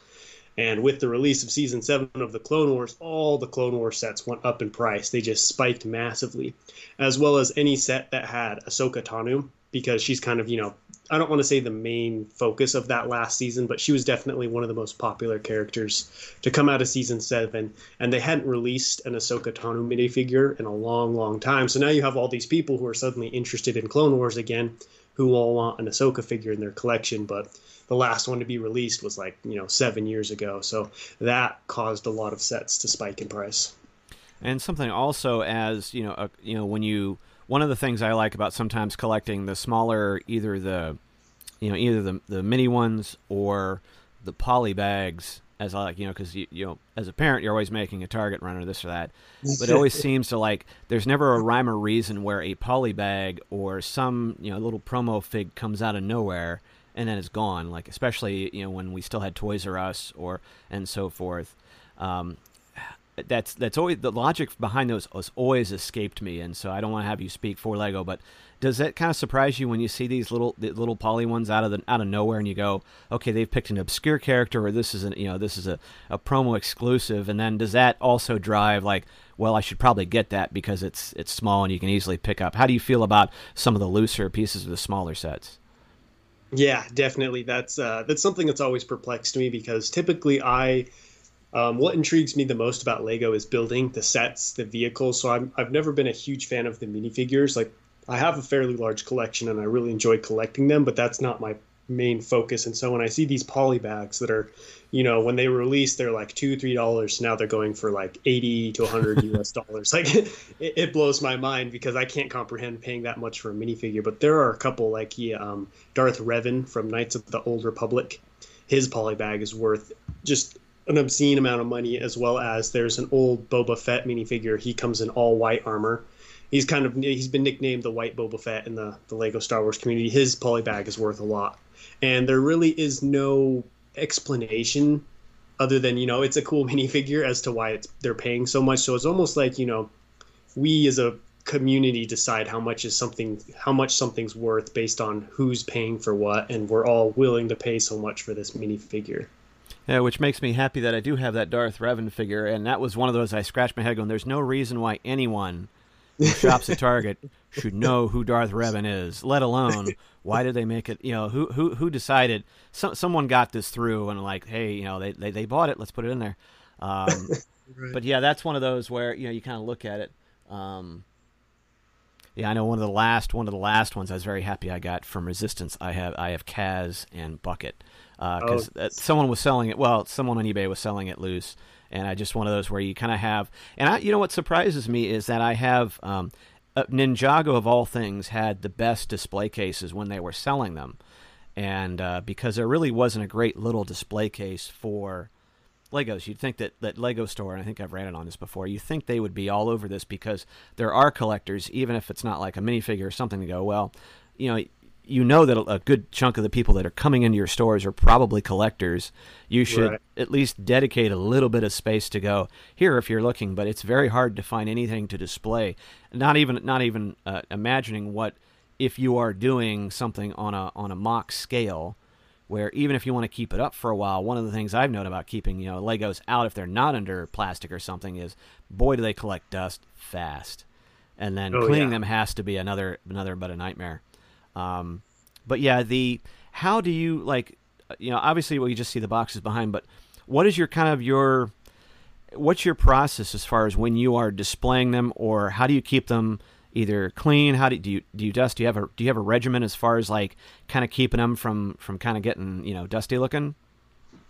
And with the release of season seven of the Clone Wars, all the Clone Wars sets went up in price. They just spiked massively, as well as any set that had Ahsoka Tano, because she's kind of, you know, I don't want to say the main focus of that last season, but she was definitely one of the most popular characters to come out of season seven. And they hadn't released an Ahsoka Tano minifigure in a long, long time. So now you have all these people who are suddenly interested in Clone Wars again, who all want an Ahsoka figure in their collection. But the last one to be released was like, you know, seven years ago. So that caused a lot of sets to spike in price. And something also as, you know, uh, you know, when you one of the things I like about sometimes collecting the smaller, either the, you know, either the the mini ones or the poly bags, as I like, you know, because you, you know, as a parent, you're always making a target run or this or that, but it always seems to like there's never a rhyme or reason where a poly bag or some you know little promo fig comes out of nowhere and then it's gone. Like especially you know when we still had Toys R Us or and so forth. Um, that's that's always the logic behind those has always escaped me, and so I don't want to have you speak for Lego, but does that kind of surprise you when you see these little the little poly ones out of the out of nowhere, and you go, okay, they've picked an obscure character, or this is an you know this is a, a promo exclusive, and then does that also drive like, well, I should probably get that because it's it's small and you can easily pick up. How do you feel about some of the looser pieces of the smaller sets? Yeah, definitely. That's uh, that's something that's always perplexed me because typically I um, what intrigues me the most about Lego is building the sets, the vehicles. So I'm, I've never been a huge fan of the minifigures. Like I have a fairly large collection and I really enjoy collecting them, but that's not my main focus. And so when I see these poly bags that are, you know, when they release, they're like two, three dollars. Now they're going for like eighty to hundred US [laughs] dollars. Like it, it, blows my mind because I can't comprehend paying that much for a minifigure. But there are a couple like yeah, um, Darth Revan from Knights of the Old Republic. His poly bag is worth just an obscene amount of money, as well as there's an old Boba Fett minifigure. He comes in all white armor. He's kind of he's been nicknamed the White Boba Fett in the the Lego Star Wars community. His poly bag is worth a lot, and there really is no explanation other than you know it's a cool [laughs] minifigure as to why it's they're paying so much. So it's almost like you know we as a community decide how much is something how much something's worth based on who's paying for what and we're all willing to pay so much for this minifigure yeah, which makes me happy that I do have that Darth Revan figure, and that was one of those I scratched my head going, "There's no reason why anyone who [laughs] shops at Target should know who Darth Revan is, let alone why did they make it? You know, who who who decided? Some, someone got this through and like, hey, you know, they they, they bought it, let's put it in there. Um, [laughs] right. But yeah, that's one of those where you know you kind of look at it. Um, yeah, I know one of the last one of the last ones I was very happy I got from Resistance. I have I have Kaz and Bucket because uh, oh. someone was selling it. Well, someone on eBay was selling it loose, and I just one of those where you kind of have. And I, you know, what surprises me is that I have um, uh, Ninjago of all things had the best display cases when they were selling them, and uh, because there really wasn't a great little display case for. Legos. You'd think that, that Lego store, and I think I've ran it on this before, you think they would be all over this because there are collectors, even if it's not like a minifigure or something, to go, well, you know, you know that a good chunk of the people that are coming into your stores are probably collectors. You should right. at least dedicate a little bit of space to go here if you're looking. But it's very hard to find anything to display. Not even not even uh, imagining what if you are doing something on a on a MOC scale, where even if you want to keep it up for a while, one of the things I've known about keeping you know Legos out if they're not under plastic or something is boy do they collect dust fast, and then oh, cleaning yeah. them has to be another another but a nightmare. Um, but yeah, the how do you like? You know, obviously, well, you just see the boxes behind, but what is your kind of your what's your process as far as when you are displaying them, or how do you keep them either clean? How do, do you do you dust? Do you have a do you have a regimen as far as like kind of keeping them from from kind of getting you know dusty looking?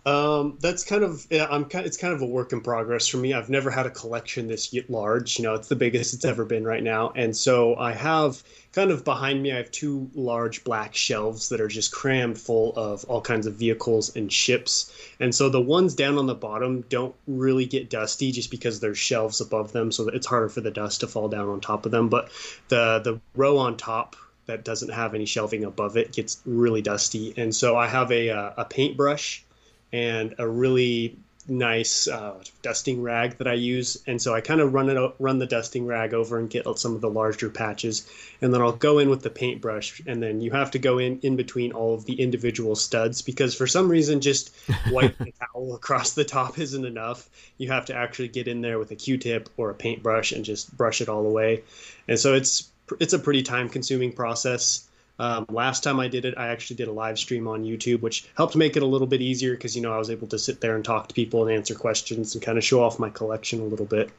Um, that's kind of yeah, I'm kind. It's kind of a work in progress for me. I've never had a collection this large. You know, it's the biggest it's ever been right now, and so I have kind of behind me. I have two large black shelves that are just crammed full of all kinds of vehicles and ships, and so the ones down on the bottom don't really get dusty just because there's shelves above them, so it's harder for the dust to fall down on top of them. But the the row on top that doesn't have any shelving above it gets really dusty, and so I have a uh, a paintbrush and a really nice uh, dusting rag that I use. And so I kind of run it run the dusting rag over and get some of the larger patches, and then I'll go in with the paintbrush. And then you have to go in in between all of the individual studs because for some reason just [laughs] wiping a towel across the top isn't enough. You have to actually get in there with a Q-tip or a paintbrush and just brush it all away. And so it's it's a pretty time consuming process. Um, last time I did it, I actually did a live stream on YouTube, which helped make it a little bit easier because you know I was able to sit there and talk to people and answer questions and kind of show off my collection a little bit.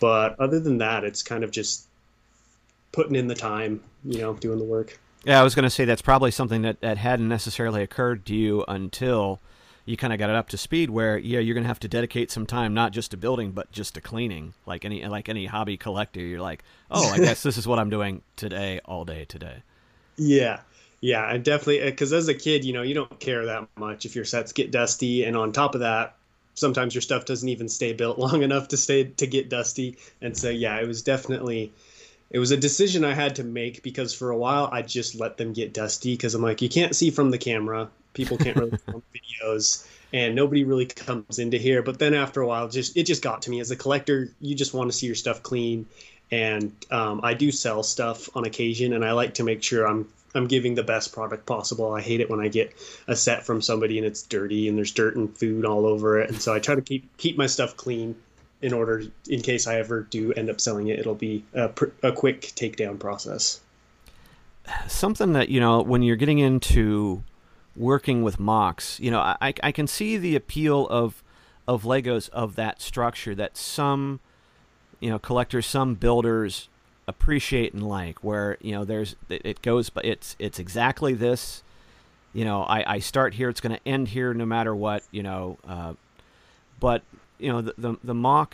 But other than that, it's kind of just putting in the time, you know, doing the work. Yeah, I was going to say that's probably something that, that hadn't necessarily occurred to you until you kind of got it up to speed where yeah you're going to have to dedicate some time not just to building but just to cleaning like any like any hobby collector you're like oh i [laughs] guess this is what i'm doing today all day today yeah. Yeah, I definitely uh, because as a kid, you know, you don't care that much if your sets get dusty, and on top of that, sometimes your stuff doesn't even stay built [laughs] long enough to stay to get dusty. And so, yeah, it was definitely it was a decision I had to make because for a while I just let them get dusty because I'm like, you can't see from the camera, people can't really [laughs] film videos, and nobody really comes into here. But then after a while, just it just got to me as a collector, you just want to see your stuff clean and um, I do sell stuff on occasion, and I like to make sure I'm I'm giving the best product possible. I hate it when I get a set from somebody and it's dirty and there's dirt and food all over it, and so I try to keep keep my stuff clean in order in case I ever do end up selling it, it'll be a, a quick takedown process. Something that you know when you're getting into working with MOCs, you know, I I can see the appeal of of Legos of that structure that some you know collectors, some builders appreciate and like, where you know there's it goes, but it's it's exactly this. You know, I, I start here, it's going to end here, no matter what. You know, uh, but you know the, the the MOC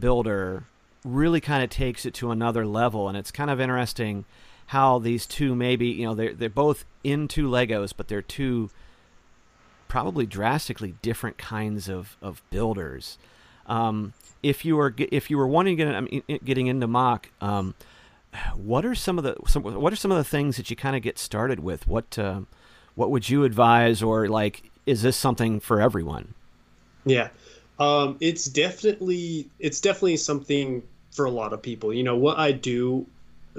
builder really kind of takes it to another level, and it's kind of interesting how these two maybe you know they're they're both into Legos, but they're two probably drastically different kinds of of builders. Um, if you were if you were wanting to get I mean, getting into MOC, um, what are some of the some, what are some of the things that you kind of get started with? What uh, what would you advise, or like, is this something for everyone? Yeah, um, it's definitely it's definitely something for a lot of people. You know what I do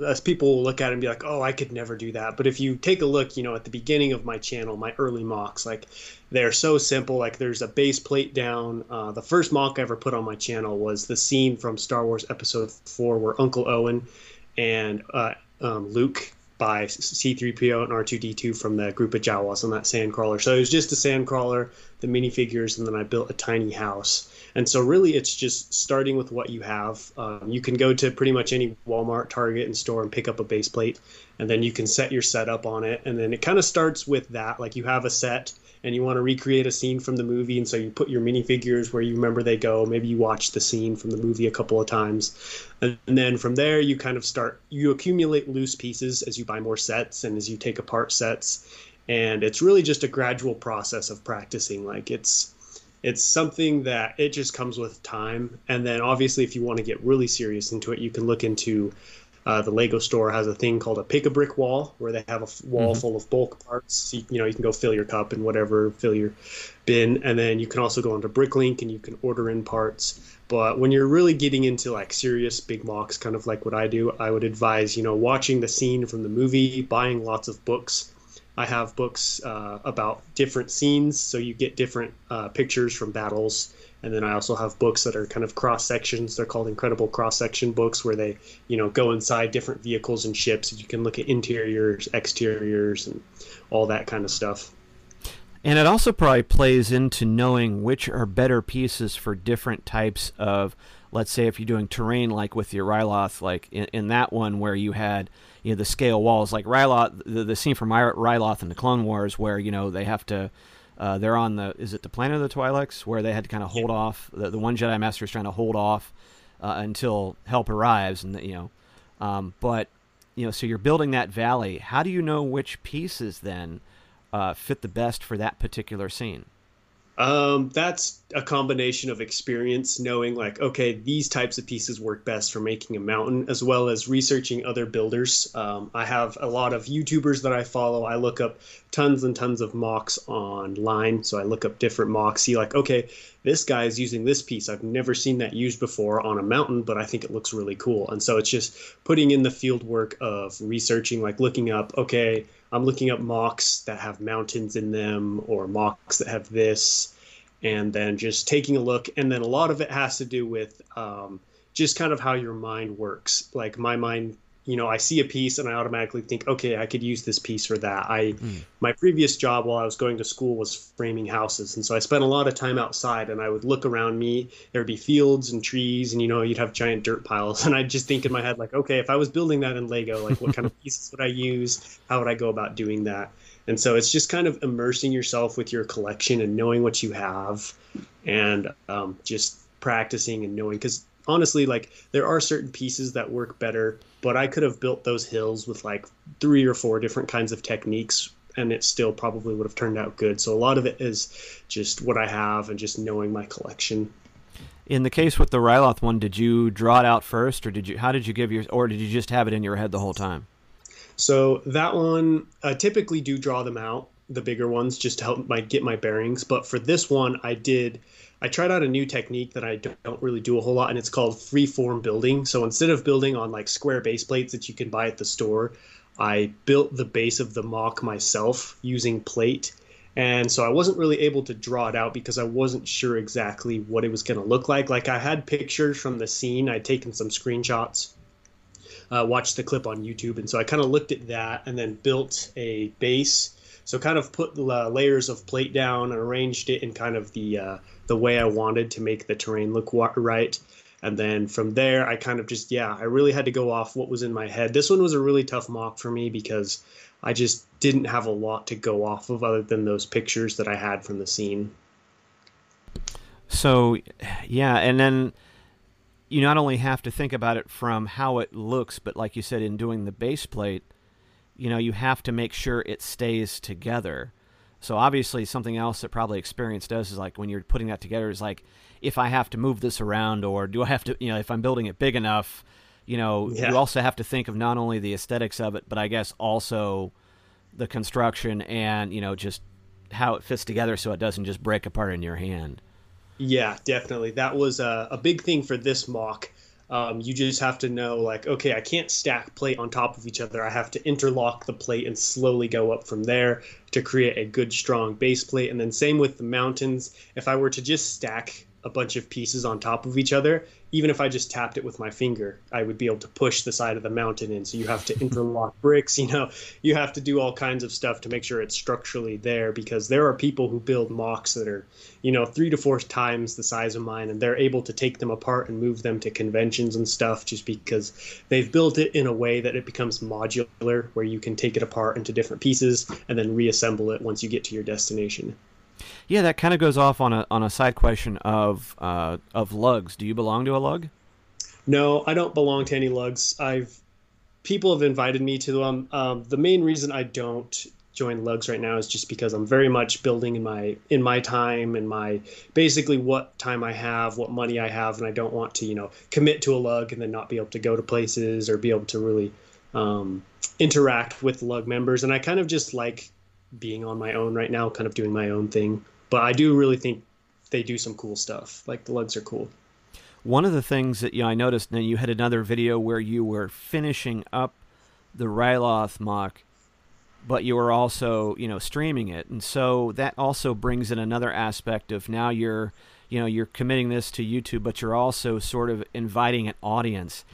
as people will look at it and be like, "Oh, I could never do that." But if you take a look, you know, at the beginning of my channel, my early MOCs, like they're so simple. Like there's a base plate down. Uh, the first MOC I ever put on my channel was the scene from Star Wars Episode Four, where Uncle Owen and uh, um, Luke buy C3PO and R2D2 from the group of Jawas on that sandcrawler. So it was just a sandcrawler, the minifigures, and then I built a tiny house. And so really, it's just starting with what you have. Um, you can go to pretty much any Walmart, Target, and store and pick up a base plate, and then you can set your setup on it. And then it kind of starts with that, like you have a set and you want to recreate a scene from the movie, and so you put your minifigures where you remember they go. Maybe you watch the scene from the movie a couple of times, and then from there you kind of start. You accumulate loose pieces as you buy more sets and as you take apart sets, and it's really just a gradual process of practicing. Like it's it's something that it just comes with time and then obviously if you want to get really serious into it you can look into uh, the Lego store has a thing called a pick a brick wall, where they have a wall mm-hmm. full of bulk parts. You, you, know, you can go fill your cup and whatever, fill your bin, and then you can also go onto Bricklink and you can order in parts. But when you're really getting into like serious big MOCs, kind of like what I do, I would advise you know watching the scene from the movie, buying lots of books. I have books uh, about different scenes, so you get different uh, pictures from battles and then I also have books that are kind of cross sections. They're called incredible cross section books, where they, you know, go inside different vehicles and ships. And you can look at interiors, exteriors, and all that kind of stuff. And it also probably plays into knowing which are better pieces for different types of, let's say, if you're doing terrain, like with your Ryloth, like in, in that one where you had, you know, the scale walls, like Ryloth, the, the scene from Ryloth in the Clone Wars, where you know they have to uh, they're on the is it the planet of the Twi'leks where they had to kind of hold off the, the one Jedi Master is trying to hold off uh, until help arrives, and you know, um, but you know, so you're building that valley. How do you know which pieces then uh, fit the best for that particular scene? Um, that's a combination of experience, knowing like, okay, these types of pieces work best for making a mountain, as well as researching other builders. Um, I have a lot of YouTubers that I follow. I look up tons and tons of MOCs online. So I look up different MOCs, see like, okay, this guy is using this piece. I've never seen that used before on a mountain, but I think it looks really cool. And so it's just putting in the field work of researching, like looking up, okay, I'm looking up MOCs that have mountains in them or MOCs that have this, and then just taking a look. And then a lot of it has to do with um, just kind of how your mind works. Like my mind you know, I see a piece and I automatically think, okay, I could use this piece for that. I mm. my previous job while I was going to school was framing houses, and so I spent a lot of time outside. And I would look around me. There'd be fields and trees, and you know, you'd have giant dirt piles. [laughs] And I'd just think in my head, like, okay, if I was building that in Lego, like, what kind of [laughs] pieces would I use? How would I go about doing that? And so it's just kind of immersing yourself with your collection and knowing what you have, and um, just practicing and knowing because honestly, like there are certain pieces that work better, but I could have built those hills with like three or four different kinds of techniques and it still probably would have turned out good. So a lot of it is just what I have and just knowing my collection. In the case with the Ryloth one, did you draw it out first, or did you? How did you give your, or did you just have it in your head the whole time? So that one, I typically do draw them out, the bigger ones, just to help my get my bearings. But for this one, I did I tried out a new technique that I don't really do a whole lot, and it's called freeform building. So instead of building on like square base plates that you can buy at the store, I built the base of the MOC myself using plate. And so I wasn't really able to draw it out because I wasn't sure exactly what it was going to look like. Like I had pictures from the scene, I'd taken some screenshots, uh, watched the clip on YouTube, and so I kind of looked at that and then built a base. So kind of put uh, layers of plate down and arranged it in kind of the uh, the way I wanted to make the terrain look right. And then from there, I kind of just, yeah, I really had to go off what was in my head. This one was a really tough MOC for me because I just didn't have a lot to go off of other than those pictures that I had from the scene. So, yeah, and then you not only have to think about it from how it looks, but like you said, in doing the base plate, you know, you have to make sure it stays together. So obviously, something else that probably experience does is like when you're putting that together is like if I have to move this around or do I have to, you know, if I'm building it big enough, you know, yeah. you also have to think of not only the aesthetics of it, but I guess also the construction and you know just how it fits together so it doesn't just break apart in your hand. Yeah, definitely. That was a, a big thing for this MOC um, you just have to know, like, okay, I can't stack plate on top of each other. I have to interlock the plate and slowly go up from there to create a good, strong base plate. And then, same with the mountains. If I were to just stack a bunch of pieces on top of each other, even if I just tapped it with my finger, I would be able to push the side of the mountain in. So you have to interlock [laughs] bricks, you know, you have to do all kinds of stuff to make sure it's structurally there because there are people who build MOCs that are, you know, three to four times the size of mine and they're able to take them apart and move them to conventions and stuff just because they've built it in a way that it becomes modular where you can take it apart into different pieces and then reassemble it once you get to your destination. Yeah, that kind of goes off on a on a side question of uh, of lugs. Do you belong to a lug? No, I don't belong to any lugs. I've people have invited me to them. Um, the main reason I don't join lugs right now is just because I'm very much building in my in my time and my basically what time I have, what money I have, and I don't want to you know commit to a lug and then not be able to go to places or be able to really um, interact with lug members. And I kind of just like being on my own right now, kind of doing my own thing. But I do really think they do some cool stuff. Like the lugs are cool. One of the things that you know, I noticed, now you had another video where you were finishing up the Ryloth MOC, but you were also, you know, streaming it, and so that also brings in another aspect of now you're, you know, you're committing this to YouTube, but you're also sort of inviting an audience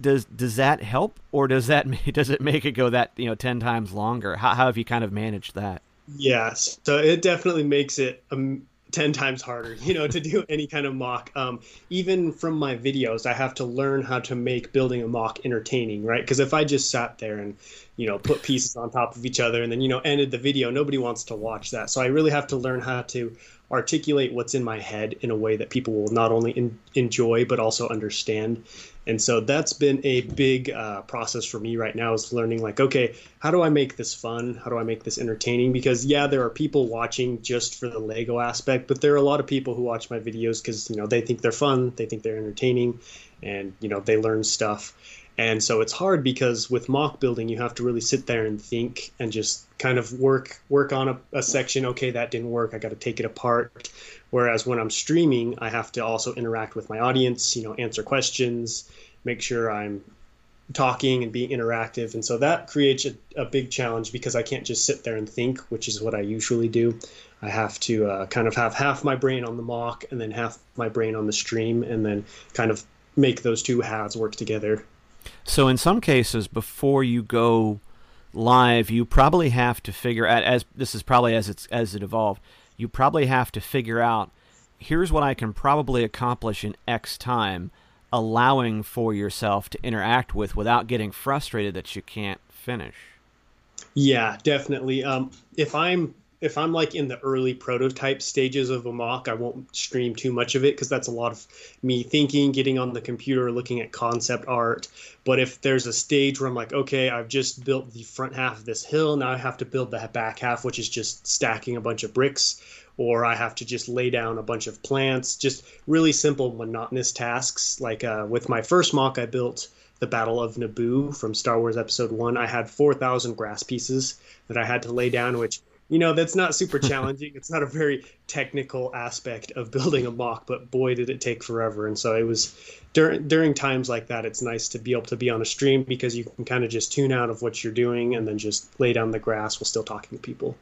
does does that help or does that [laughs] does it make it go that you know 10 times longer? How, how have you kind of managed that? Yes. So it definitely makes it um, 10 times harder [laughs] you know to do any kind of MOC. Um, even from my videos i have to learn how to make building a MOC entertaining right? Because if i just sat there and you know put pieces on top of each other and then you know ended the video nobody wants to watch that. So i really have to learn how to articulate what's in my head in a way that people will not only in, enjoy but also understand and so that's been a big uh, process for me right now is learning like okay how do i make this fun? How do i make this entertaining? Because yeah there are people watching just for the lego aspect but there are a lot of people who watch my videos because you know they think they're fun they think they're entertaining and you know they learn stuff and so it's hard because with MOC building, you have to really sit there and think and just kind of work work on a, a section. Okay, that didn't work. I got to take it apart. Whereas when I'm streaming, I have to also interact with my audience. You know, answer questions, make sure I'm talking and being interactive. And so that creates a, a big challenge because I can't just sit there and think, which is what I usually do. I have to uh, kind of have half my brain on the MOC and then half my brain on the stream, and then kind of make those two halves work together. So in some cases, before you go live, you probably have to figure out as this is probably as it's as it evolved. You probably have to figure out here's what I can probably accomplish in X time, allowing for yourself to interact with without getting frustrated that you can't finish. Yeah, definitely. Um, if I'm if I'm like in the early prototype stages of a MOC, I won't stream too much of it because that's a lot of me thinking, getting on the computer, looking at concept art. But if there's a stage where I'm like, okay, I've just built the front half of this hill, now I have to build the back half, which is just stacking a bunch of bricks, or I have to just lay down a bunch of plants, just really simple, monotonous tasks. Like uh, with my first MOC, I built the Battle of Naboo from Star Wars Episode 1. I had 4,000 grass pieces that I had to lay down, which you know that's not super challenging. It's not a very technical aspect of building a MOC but boy did it take forever. And so it was during during times like that it's nice to be able to be on a stream because you can kind of just tune out of what you're doing and then just lay down the grass while still talking to people.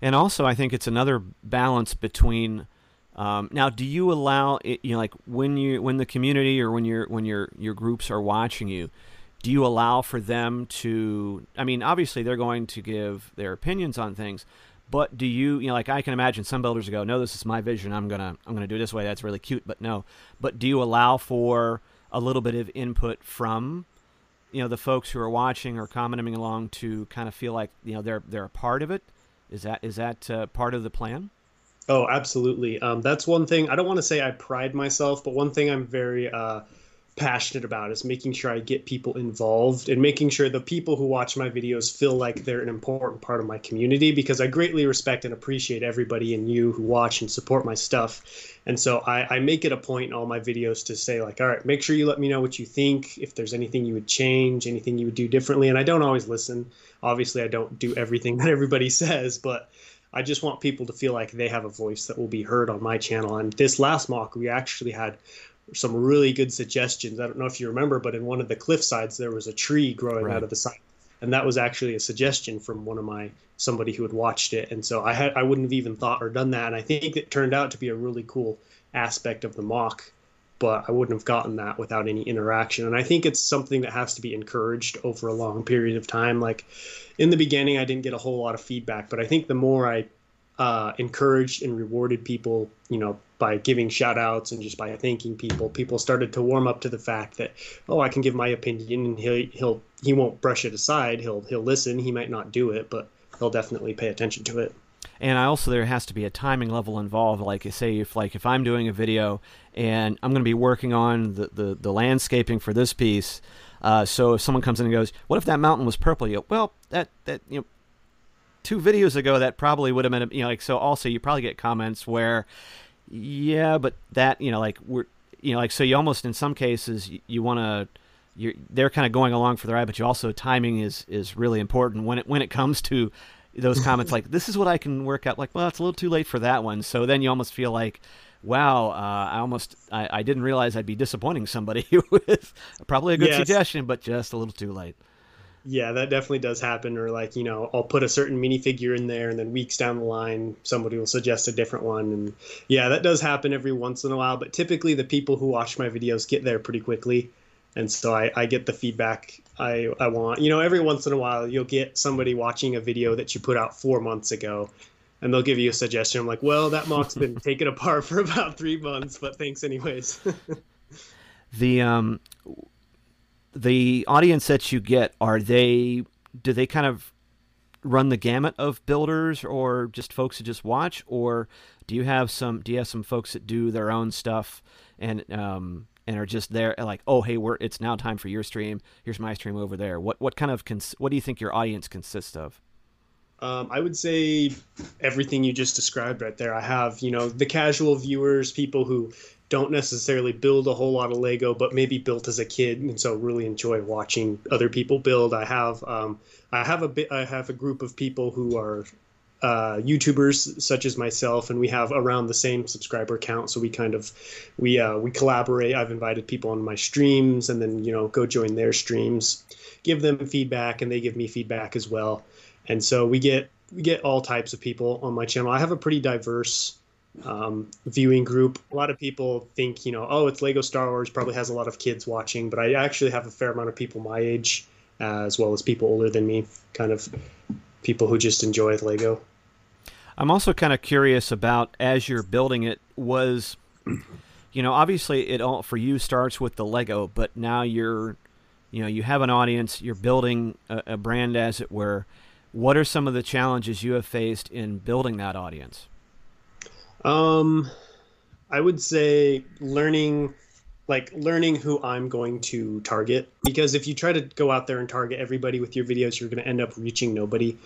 And also i think it's another balance between um, now do you allow it, you know like when you when the community or when your when your your groups are watching you do you allow for them to i mean obviously they're going to give their opinions on things but do you you know like i can imagine some builders go no this is my vision. I'm gonna i'm gonna do it this way. That's really cute but no. But do you allow for a little bit of input from you know the folks who are watching or commenting along to kind of feel like you know they're they're a part of it? Is that is that uh, part of the plan? Oh absolutely. Um, that's one thing i don't want to say i pride myself but one thing i'm very uh, passionate about is making sure I get people involved and making sure the people who watch my videos feel like they're an important part of my community because I greatly respect and appreciate everybody and you who watch and support my stuff. And so I, I make it a point in all my videos to say like, all right, make sure you let me know what you think, if there's anything you would change, anything you would do differently. And I don't always listen. Obviously I don't do everything [laughs] that everybody says, but I just want people to feel like they have a voice that will be heard on my channel. And this last MOC, we actually had some really good suggestions. I don't know if you remember, but in one of the cliff sides there was a tree growing right. out of the side, and that was actually a suggestion from one of my somebody who had watched it. And so I had I wouldn't have even thought or done that, and I think it turned out to be a really cool aspect of the MOC. But I wouldn't have gotten that without any interaction. And I think it's something that has to be encouraged over a long period of time. Like in the beginning, I didn't get a whole lot of feedback, but I think the more I uh, encouraged and rewarded people, you know, by giving shout outs and just by thanking people, people started to warm up to the fact that, oh, I can give my opinion and he'll, he'll, he won't brush it aside. He'll, he'll listen. He might not do it, but he'll definitely pay attention to it. And I also there has to be a timing level involved. Like say if like if I'm doing a video and I'm going to be working on the, the, the landscaping for this piece, uh, so if someone comes in and goes, "What if that mountain was purple?" You go, well, that that you know two videos ago that probably would have been you know like so also you probably get comments where yeah but that you know like we're you know like so you almost in some cases you, you want to you're they're kind of going along for the ride but you also timing is is really important when it when it comes to those [laughs] comments like this is what I can work out like well it's a little too late for that one so then you almost feel like wow uh, I almost I, I didn't realize I'd be disappointing somebody [laughs] with probably a good yes. suggestion but just a little too late yeah, that definitely does happen. Or like, you know, I'll put a certain minifigure in there, and then weeks down the line, somebody will suggest a different one. And yeah, that does happen every once in a while. But typically, the people who watch my videos get there pretty quickly, and so I, I get the feedback I I want. You know, every once in a while, you'll get somebody watching a video that you put out four months ago, and they'll give you a suggestion. I'm like, well, that MOC's been [laughs] taken apart for about three months, but thanks anyways. [laughs] the um, the audience that you get are they do they kind of run the gamut of builders or just folks that just watch? Or do you have some do you have some folks that do their own stuff and um and are just there like oh hey we're it's now time for your stream. Here's my stream over there. What what kind of cons- what do you think your audience consists of? Um, I would say everything you just described right there. I have, you know, the casual viewers, people who don't necessarily build a whole lot of Lego, but maybe built as a kid, and so really enjoy watching other people build. I have, um, I have a bit, I have a group of people who are uh, YouTubers such as myself, and we have around the same subscriber count. So we kind of we uh, we collaborate. I've invited people on my streams, and then you know go join their streams, give them feedback, and they give me feedback as well and so we get we get all types of people on my channel. I have a pretty diverse um, viewing group. A lot of people think, you know, oh, it's Lego Star Wars, probably has a lot of kids watching, but I actually have a fair amount of people my age, uh, as well as people older than me, kind of people who just enjoy Lego. I'm also kind of curious about as you're building it, was, you know, obviously it all for you starts with the Lego, but now you're, you know, you have an audience, you're building a, a brand, as it were what are some of the challenges you have faced in building that audience? Um, I would say learning, like learning who I'm going to target. Because if you try to go out there and target everybody with your videos, you're going to end up reaching nobody.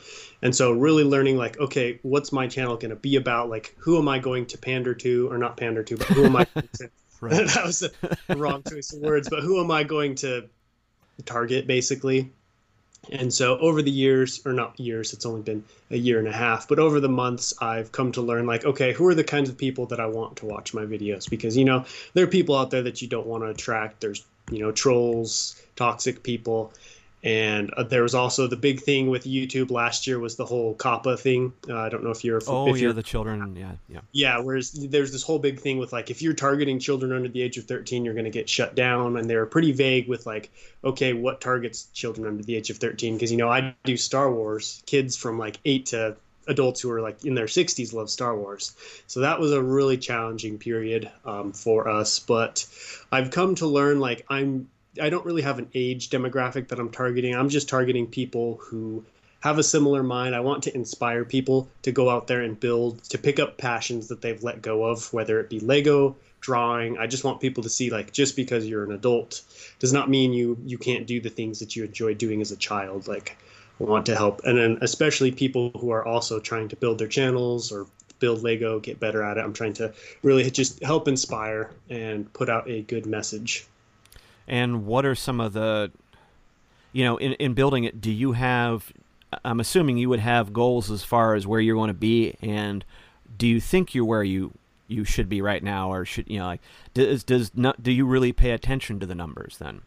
And so, really learning, like, okay, what's my channel going to be about? Like, who am I going to pander to, or not pander to, but who am I? [laughs] to, [laughs] that was a wrong choice of words. But who am I going to target, basically? And so over the years, or not years, it's only been a year and a half, but over the months, I've come to learn like, okay, who are the kinds of people that I want to watch my videos? Because, you know, there are people out there that you don't want to attract. There's, you know, trolls, toxic people. And uh, there was also the big thing with YouTube last year was the whole COPPA thing. Uh, I don't know if you're. Oh if yeah, the children. Yeah, yeah. Yeah, whereas there's this whole big thing with like if you're targeting children under the age of 13, you're going to get shut down, and they're pretty vague with like, okay, what targets children under the age of 13? Because you know I do Star Wars. Kids from like eight to adults who are like in their 60s love Star Wars. So that was a really challenging period um, for us. But I've come to learn like I'm I don't really have an age demographic that I'm targeting. I'm just targeting people who have a similar mind. I want to inspire people to go out there and build, to pick up passions that they've let go of, whether it be Lego, drawing. I just want people to see like just because you're an adult does not mean you you can't do the things that you enjoy doing as a child. Like I want to help, and then especially people who are also trying to build their channels or build Lego, get better at it. I'm trying to really just help inspire and put out a good message and what are some of the you know in, in building it do you have i'm assuming you would have goals as far as where you want to be and do you think you're where you you should be right now or should you know like does does not do you really pay attention to the numbers then?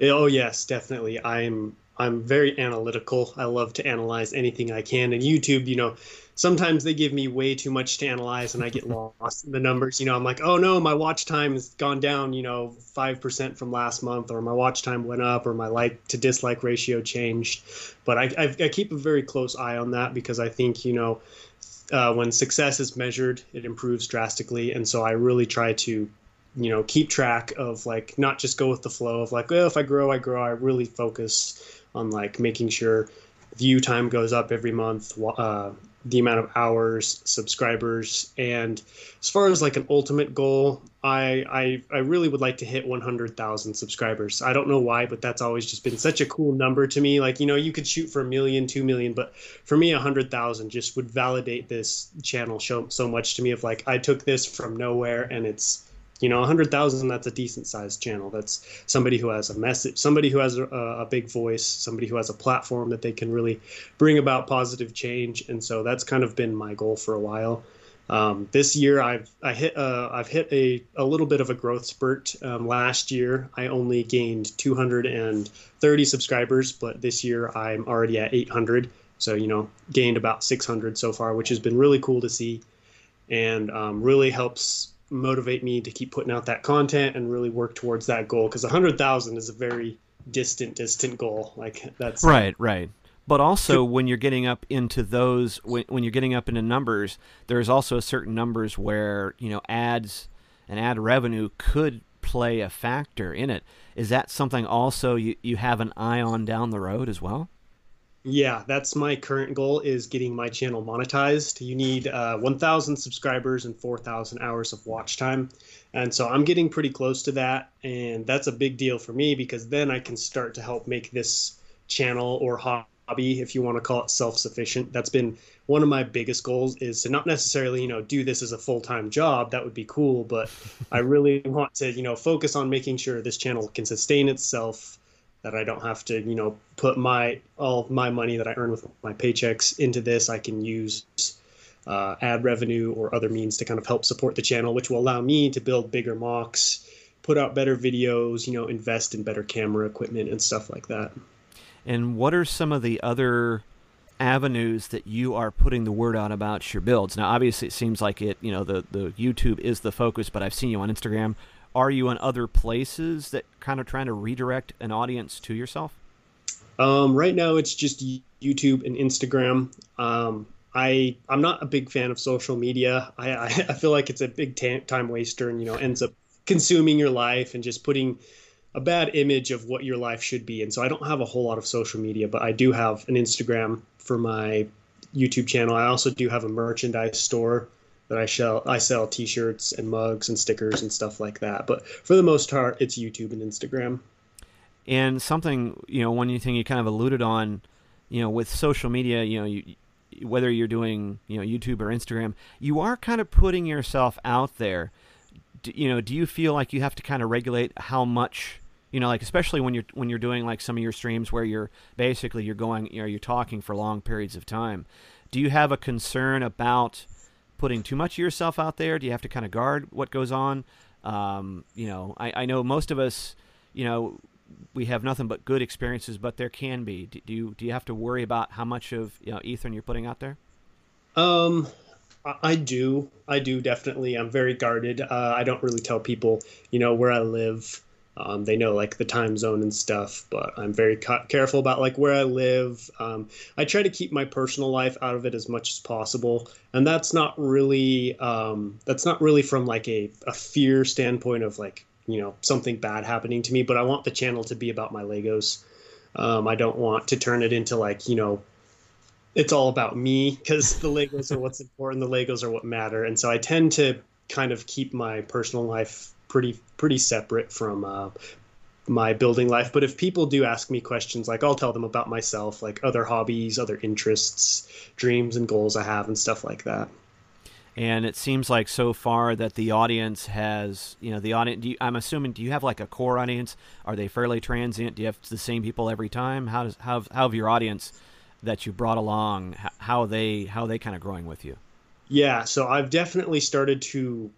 Oh yes definitely. I'm i'm very analytical i love to analyze anything i can and youtube you know sometimes they give me way too much to analyze and I get [laughs] lost in the numbers. You know, I'm like, oh no, my watch time has gone down, you know, 5% from last month, or my watch time went up, or my like to dislike ratio changed. But I, I, I keep a very close eye on that because I think, you know, uh, when success is measured, it improves drastically. And so I really try to, you know, keep track of like, not just go with the flow of like, well, if I grow, I grow. I really focus on like making sure view time goes up every month. Uh, the amount of hours, subscribers, and as far as like an ultimate goal, I I, I really would like to hit 100,000 subscribers. I don't know why, but that's always just been such a cool number to me. Like you know, you could shoot for a million, two million, but for me, 100,000 just would validate this channel so so much to me. Of like I took this from nowhere and it's you know 100000 that's a decent sized channel that's somebody who has a message somebody who has a, a, big voice somebody who has a platform that they can really bring about positive change and so that's kind of been my goal for a while um, this year I've I hit uh, I've hit a, a little bit of a growth spurt. Um, last year I only gained 230 subscribers, but this year I'm already at 800. So you know gained about 600 so far, which has been really cool to see, and um, really helps motivate me to keep putting out that content and really work towards that goal because 100,000 is a very distant distant goal like that's right right But also, when you're getting up into those, when, when you're getting up into numbers, there's also certain numbers where you know ads and ad revenue could play a factor in it. Is that something also you, you have an eye on down the road as well? Yeah, that's my current goal is getting my channel monetized. You need uh, 1,000 subscribers and 4,000 hours of watch time. And so I'm getting pretty close to that. And that's a big deal for me because then I can start to help make this channel or hobby, if you want to call it self-sufficient. That's been one of my biggest goals is to not necessarily, you know, do this as a full-time job. That would be cool. But I really want to, you know, focus on making sure this channel can sustain itself that I don't have to, you know, put my all my money that I earn with my paychecks into this. I can use uh, ad revenue or other means to kind of help support the channel, which will allow me to build bigger MOCs, put out better videos, you know, invest in better camera equipment and stuff like that. And what are some of the other avenues that you are putting the word out about your builds? Now, obviously, it seems like it, you know, the the YouTube is the focus, but I've seen you on Instagram are you in other places that kind of trying to redirect an audience to yourself? Um, right now, it's just YouTube and Instagram. Um, I I'm not a big fan of social media. I I, [laughs] I feel like it's a big time waster, and you know ends up consuming your life and just putting a bad image of what your life should be. And so I don't have a whole lot of social media, but I do have an Instagram for my YouTube channel. I also do have a merchandise store that I sell I sell t-shirts and mugs and stickers and stuff like that. But for the most part, it's YouTube and Instagram. And something, you know, one thing you kind of alluded on, you know, with social media, you know, you, whether you're doing, you know, YouTube or Instagram, you are kind of putting yourself out there. Do, you know, do you feel like you have to kind of regulate how much you know like especially when you're when you're doing like some of your streams where you're basically you're going you know you're talking for long periods of time do you have a concern about putting too much of yourself out there? Do you have to kind of guard what goes on? Um, you know, I, I know most of us, you know, we have nothing but good experiences, but there can be. Do, do you do you have to worry about how much of you know Ethan you're putting out there? Um, I do. I do definitely. I'm very guarded. Uh, I don't really tell people, you know, where I live. Um, they know like the time zone and stuff, but I'm very ca- careful about like where I live. Um, I try to keep my personal life out of it as much as possible, and that's not really um, that's not really from like a, a fear standpoint of like you know something bad happening to me. But I want the channel to be about my Legos. Um, I don't want to turn it into like you know it's all about me because the Legos are what's [laughs] important. The Legos are what matter, and so I tend to kind of keep my personal life pretty pretty separate from uh, my building life. But if people do ask me questions, like I'll tell them about myself, like other hobbies, other interests, dreams and goals I have, and stuff like that. And it seems like so far that the audience has, you know, the audience. You, I'm assuming, do you have like a core audience? Are they fairly transient? Do you have the same people every time? How does how how have your audience that you brought along? How they how they kind of growing with you? Yeah, so I've definitely started to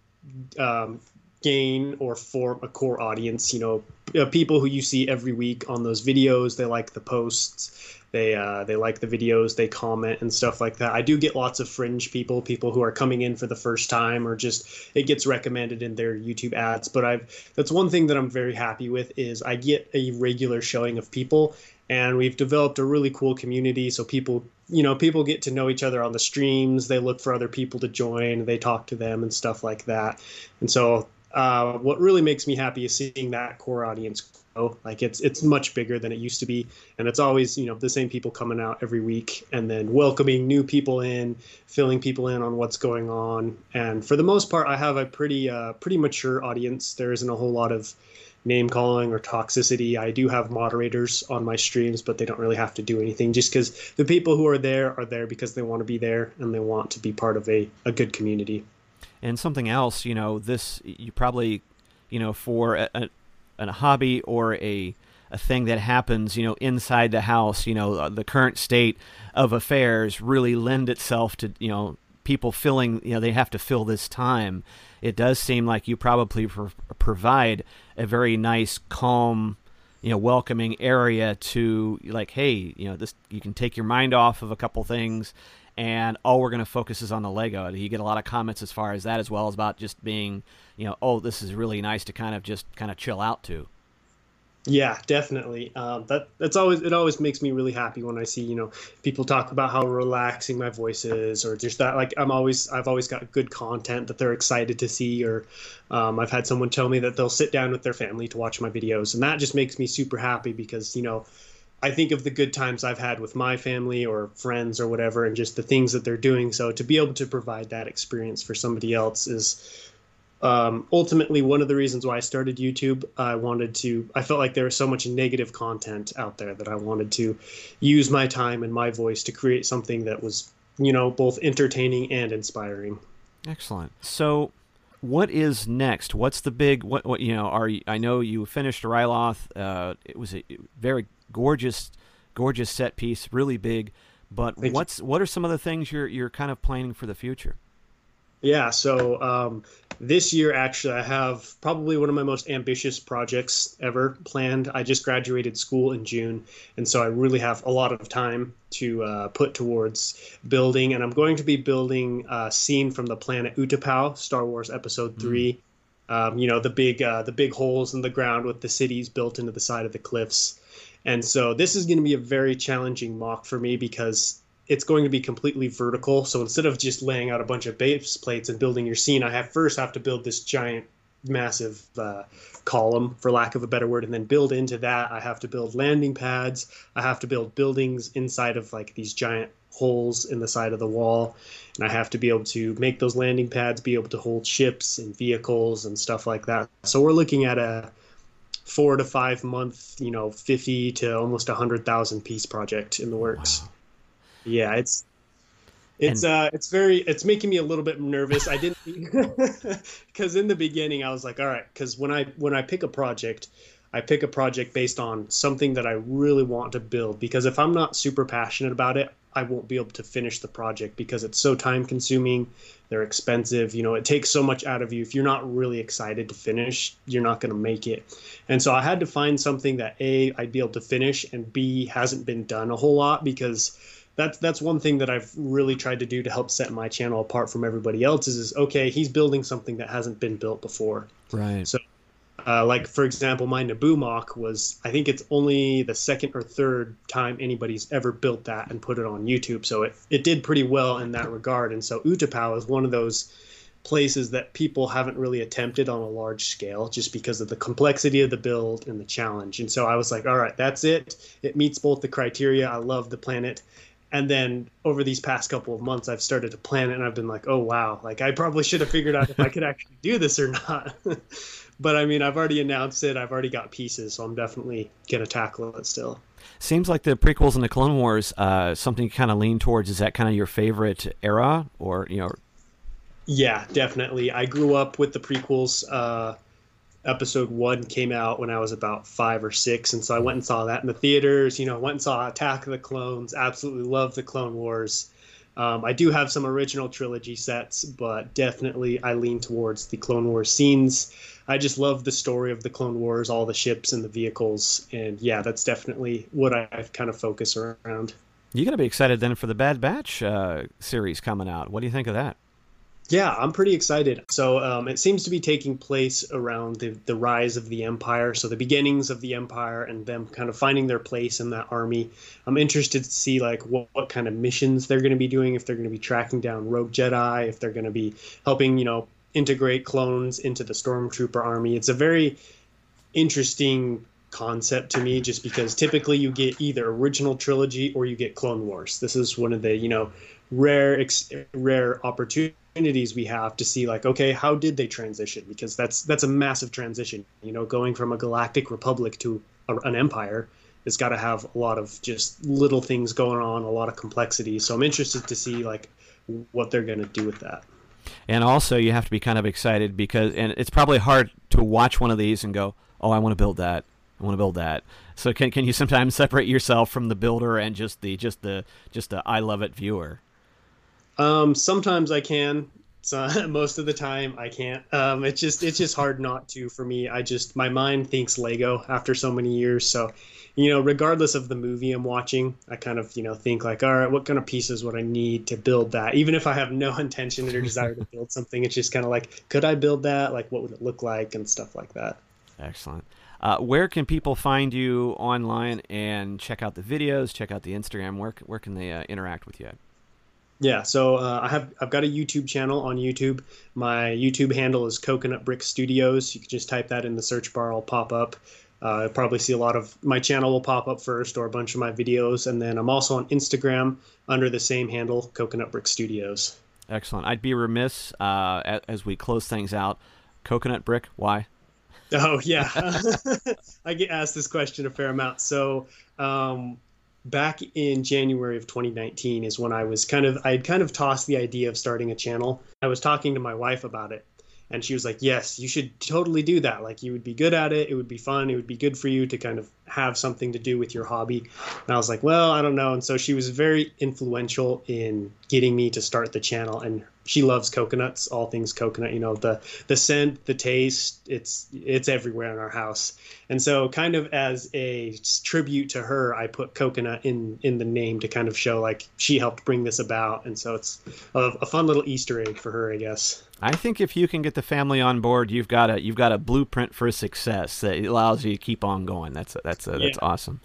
um, gain or form a core audience. You know, uh, people who you see every week on those videos. They like the posts. They uh, they like the videos. They comment and stuff like that. I do get lots of fringe people, people who are coming in for the first time, or just it gets recommended in their YouTube ads. But I've that's one thing that I'm very happy with is I get a regular showing of people and we've developed a really cool community so people you know people get to know each other on the streams they look for other people to join they talk to them and stuff like that and so uh, what really makes me happy is seeing that core audience grow. Like it's it's much bigger than it used to be, and it's always you know the same people coming out every week, and then welcoming new people in, filling people in on what's going on. And for the most part, I have a pretty uh, pretty mature audience. There isn't a whole lot of name calling or toxicity. I do have moderators on my streams, but they don't really have to do anything just because the people who are there are there because they want to be there and they want to be part of a, a good community. And something else, you know, this you probably, you know, for a, a, a hobby or a a thing that happens, you know, inside the house, you know, uh, the current state of affairs really lend itself to, you know, people filling, you know, they have to fill this time. It does seem like you probably pro- provide a very nice, calm, you know, welcoming area to like, hey, you know, this you can take your mind off of a couple things and all we're going to focus is on the Lego. You get a lot of comments as far as that, as well as about just being, you know, oh, this is really nice to kind of just kind of chill out to. Yeah, definitely. Um, that that's always it. Always makes me really happy when I see you know people talk about how relaxing my voice is, or just that like I'm always I've always got good content that they're excited to see, or um, I've had someone tell me that they'll sit down with their family to watch my videos, and that just makes me super happy because you know I think of the good times I've had with my family or friends or whatever, and just the things that they're doing. So to be able to provide that experience for somebody else is um, ultimately one of the reasons why I started YouTube. I wanted to, I felt like there was so much negative content out there that I wanted to use my time and my voice to create something that was, you know, both entertaining and inspiring. Excellent. So, what is next? What's the big what? What you know? Are you, I know you finished Ryloth. Uh, it was a very gorgeous, gorgeous set piece, really big. But Thank what's you. what are some of the things you're you're kind of planning for the future? Yeah, so um, this year actually I have probably one of my most ambitious projects ever planned. I just graduated school in June, and so I really have a lot of time to uh, put towards building. And I'm going to be building a scene from the planet Utapau, Star Wars Episode mm. Three. Um, you know the big uh, the big holes in the ground with the cities built into the side of the cliffs. And so this is going to be a very challenging MOC for me because it's going to be completely vertical. So instead of just laying out a bunch of base plates and building your scene, I have first have to build this giant, massive uh, column, for lack of a better word, and then build into that. I have to build landing pads. I have to build buildings inside of like these giant holes in the side of the wall, and I have to be able to make those landing pads be able to hold ships and vehicles and stuff like that. So we're looking at a four to five month, you know, fifty to almost a hundred thousand piece project in the works. Wow yeah, it's it's and, uh it's very it's making me a little bit nervous. I didn't [laughs] because in the beginning I was like, all right, because when I when I pick a project, I pick a project based on something that I really want to build. Because if I'm not super passionate about it, I won't be able to finish the project because it's so time consuming. They're expensive. You know, it takes so much out of you. If you're not really excited to finish, you're not going to make it. And so I had to find something that A, I'd be able to finish, and B, hasn't been done a whole lot because that's that's one thing that I've really tried to do to help set my channel apart from everybody else's is okay, he's building something that hasn't been built before. Right. So uh, like for example, my Naboo MOC was I think it's only the second or third time anybody's ever built that and put it on YouTube. So it, it did pretty well in that regard. And so Utapau is one of those places that people haven't really attempted on a large scale just because of the complexity of the build and the challenge. And so I was like, all right, that's it. It meets both the criteria. I love the planet and then over these past couple of months i've started to plan it and i've been like oh wow like i probably should have figured out if i could [laughs] actually do this or not [laughs] but i mean i've already announced it i've already got pieces so i'm definitely going to tackle it still seems like the prequels and the clone wars uh, something you kind of lean towards is that kind of your favorite era or you know yeah definitely i grew up with the prequels uh, episode one came out when I was about five or six, and so I went and saw that in the theaters. You know, went and saw Attack of the Clones. Absolutely love the Clone Wars. Um, I do have some original trilogy sets, but definitely I lean towards the Clone Wars scenes. I just love the story of the Clone Wars, all the ships and the vehicles, and yeah, that's definitely what I've kind of focus around. You to be excited then for the Bad Batch uh, series coming out. What do you think of that? Yeah, I'm pretty excited. So um, it seems to be taking place around the, the rise of the Empire, so the beginnings of the Empire and them kind of finding their place in that army. I'm interested to see like what, what kind of missions they're going to be doing, if they're going to be tracking down rogue Jedi, if they're going to be helping, you know, integrate clones into the Stormtrooper army. It's a very interesting concept to me just because typically you get either original trilogy or you get Clone Wars. This is one of the, you know, rare ex- rare opportunities opportunities we have to see like okay how did they transition? Because that's that's a massive transition. You know going from a galactic republic to a, an empire it's got to have a lot of just little things going on a lot of complexity. So i'm interested to see like what they're going to do with that. And also you have to be kind of excited because and it's probably hard to watch one of these and go oh i want to build that. I want to build that. So can, can you sometimes [laughs] separate yourself from the builder and just the just the just the i love it viewer um, sometimes I can. So [laughs] most of the time I can't. Um, it's just it's just hard not to for me. I just my mind thinks Lego after so many years. So, you know, regardless of the movie I'm watching, I kind of you know think like, all right, what kind of pieces would I need to build that? Even if I have no [laughs] intention or desire to build something, it's just kind of like, could I build that? Like, what would it look like and stuff like that. Excellent. Uh, where can people find you online and check out the videos, check out the Instagram? Where where can they uh, interact with you? Yeah, so uh, I have I've got a YouTube channel on YouTube. My YouTube handle is Coconut Brick Studios. You can just type that in the search bar; it'll pop up. Uh, you'll probably see a lot of my channel will pop up first, or a bunch of my videos, and then I'm also on Instagram under the same handle, Coconut Brick Studios. Excellent. I'd be remiss uh, as we close things out. Coconut Brick, why? Oh yeah, [laughs] I get asked this question a fair amount. So um, back in January of 2019 is when I was kind of I had kind of tossed the idea of starting a channel. I was talking to my wife about it, and she was like, "Yes, you should totally do that. Like you would be good at it. It would be fun. It would be good for you to kind of have something to do with your hobby." And I was like, "Well, I don't know." And so she was very influential in getting me to start the channel and she loves coconuts, all things coconut. You know, the the scent, the taste, it's it's everywhere in our house. And so, kind of as a tribute to her, I put coconut in in the name to kind of show like she helped bring this about. And so, it's a, a fun little Easter egg for her, I guess. I think if you can get the family on board, you've got a you've got a blueprint for success that allows you to keep on going. That's a, that's a, that's awesome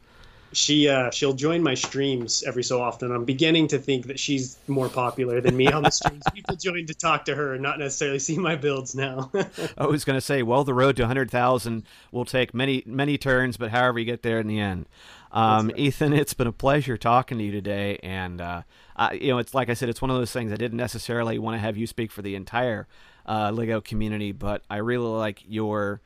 she uh, she'll join my streams every so often. I'm beginning to think that she's more popular than me on the streams. [laughs] People join to talk to her, not necessarily see my builds now. [laughs] I was going to say, well, the road to 100,000 will take many many turns, but however you get there in the end. Um, right. Ethan, it's been a pleasure talking to you today, and uh, I, you know, it's like I said, it's one of those things I didn't necessarily want to have you speak for the entire uh, Lego community, but I really like your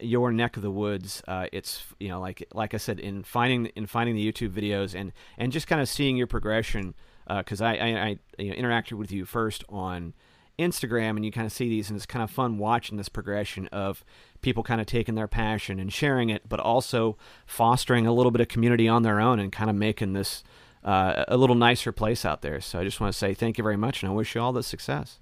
your neck of the woods. Uh, it's you know like like I said in finding in finding the YouTube videos and and just kind of seeing your progression because uh, I, I, I you know, interacted with you first on Instagram and you kind of see these and it's kind of fun watching this progression of people kind of taking their passion and sharing it, but also fostering a little bit of community on their own and kind of making this uh, a little nicer place out there. So I just want to say thank you very much and I wish you all the success.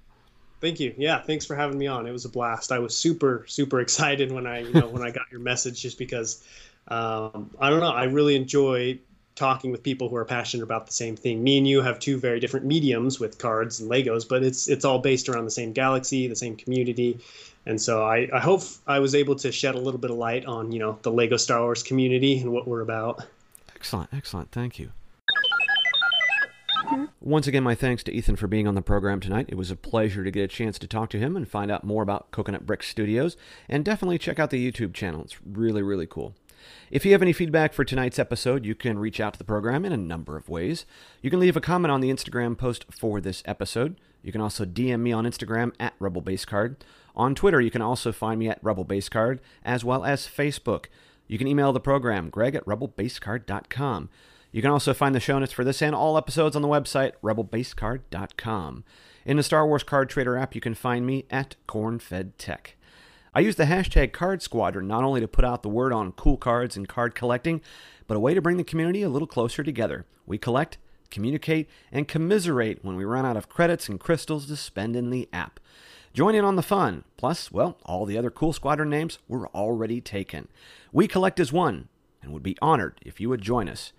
Thank you. Yeah, thanks for having me on. It was a blast. I was super super [laughs] excited when I you know when I got your message just because um, I don't know. I really enjoy talking with people who are passionate about the same thing. Me and you have two very different mediums with cards and Legos, but it's it's all based around the same galaxy, the same community. And so I, I hope I was able to shed a little bit of light on, you know, the Lego Star Wars community and what we're about. Excellent, excellent. Thank you. Mm-hmm. Once again, my thanks to Ethan for being on the program tonight. It was a pleasure to get a chance to talk to him and find out more about Coconut Brick Studios. And definitely check out the YouTube channel. It's really, really cool. If you have any feedback for tonight's episode, you can reach out to the program in a number of ways. You can leave a comment on the Instagram post for this episode. You can also DM me on Instagram at Rebel Base Card. On Twitter, you can also find me at Rebel Base Card, as well as Facebook. You can email the program, greg at rebelbasecard.com. You can also find the show notes for this and all episodes on the website, rebelbasecard.com. In the Star Wars Card Trader app, you can find me at CornFedTech. I use the hashtag Card Squadron not only to put out the word on cool cards and card collecting, but a way to bring the community a little closer together. We collect, communicate, and commiserate when we run out of credits and crystals to spend in the app. Join in on the fun. Plus, well, all the other cool squadron names were already taken. We collect as one and would be honored if you would join us.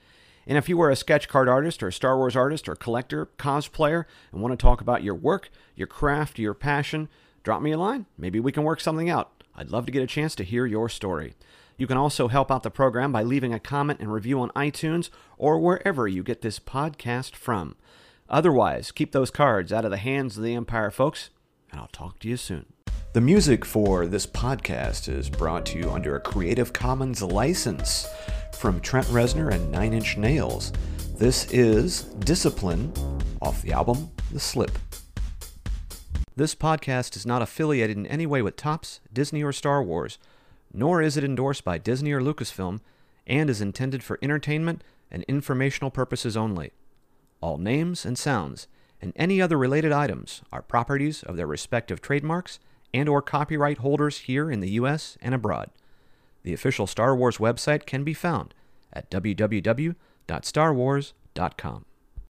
And if you are a sketch card artist or a Star Wars artist or collector, cosplayer, and want to talk about your work, your craft, your passion, drop me a line. Maybe we can work something out. I'd love to get a chance to hear your story. You can also help out the program by leaving a comment and review on iTunes or wherever you get this podcast from. Otherwise, keep those cards out of the hands of the Empire, folks, and I'll talk to you soon. The music for this podcast is brought to you under a Creative Commons license from Trent Reznor and Nine Inch Nails. This is Discipline off the album The Slip. This podcast is not affiliated in any way with Topps, Disney, or Star Wars, nor is it endorsed by Disney or Lucasfilm, and is intended for entertainment and informational purposes only. All names and sounds and any other related items are properties of their respective trademarks and or copyright holders here in the US and abroad. The official Star Wars website can be found at www.starwars.com.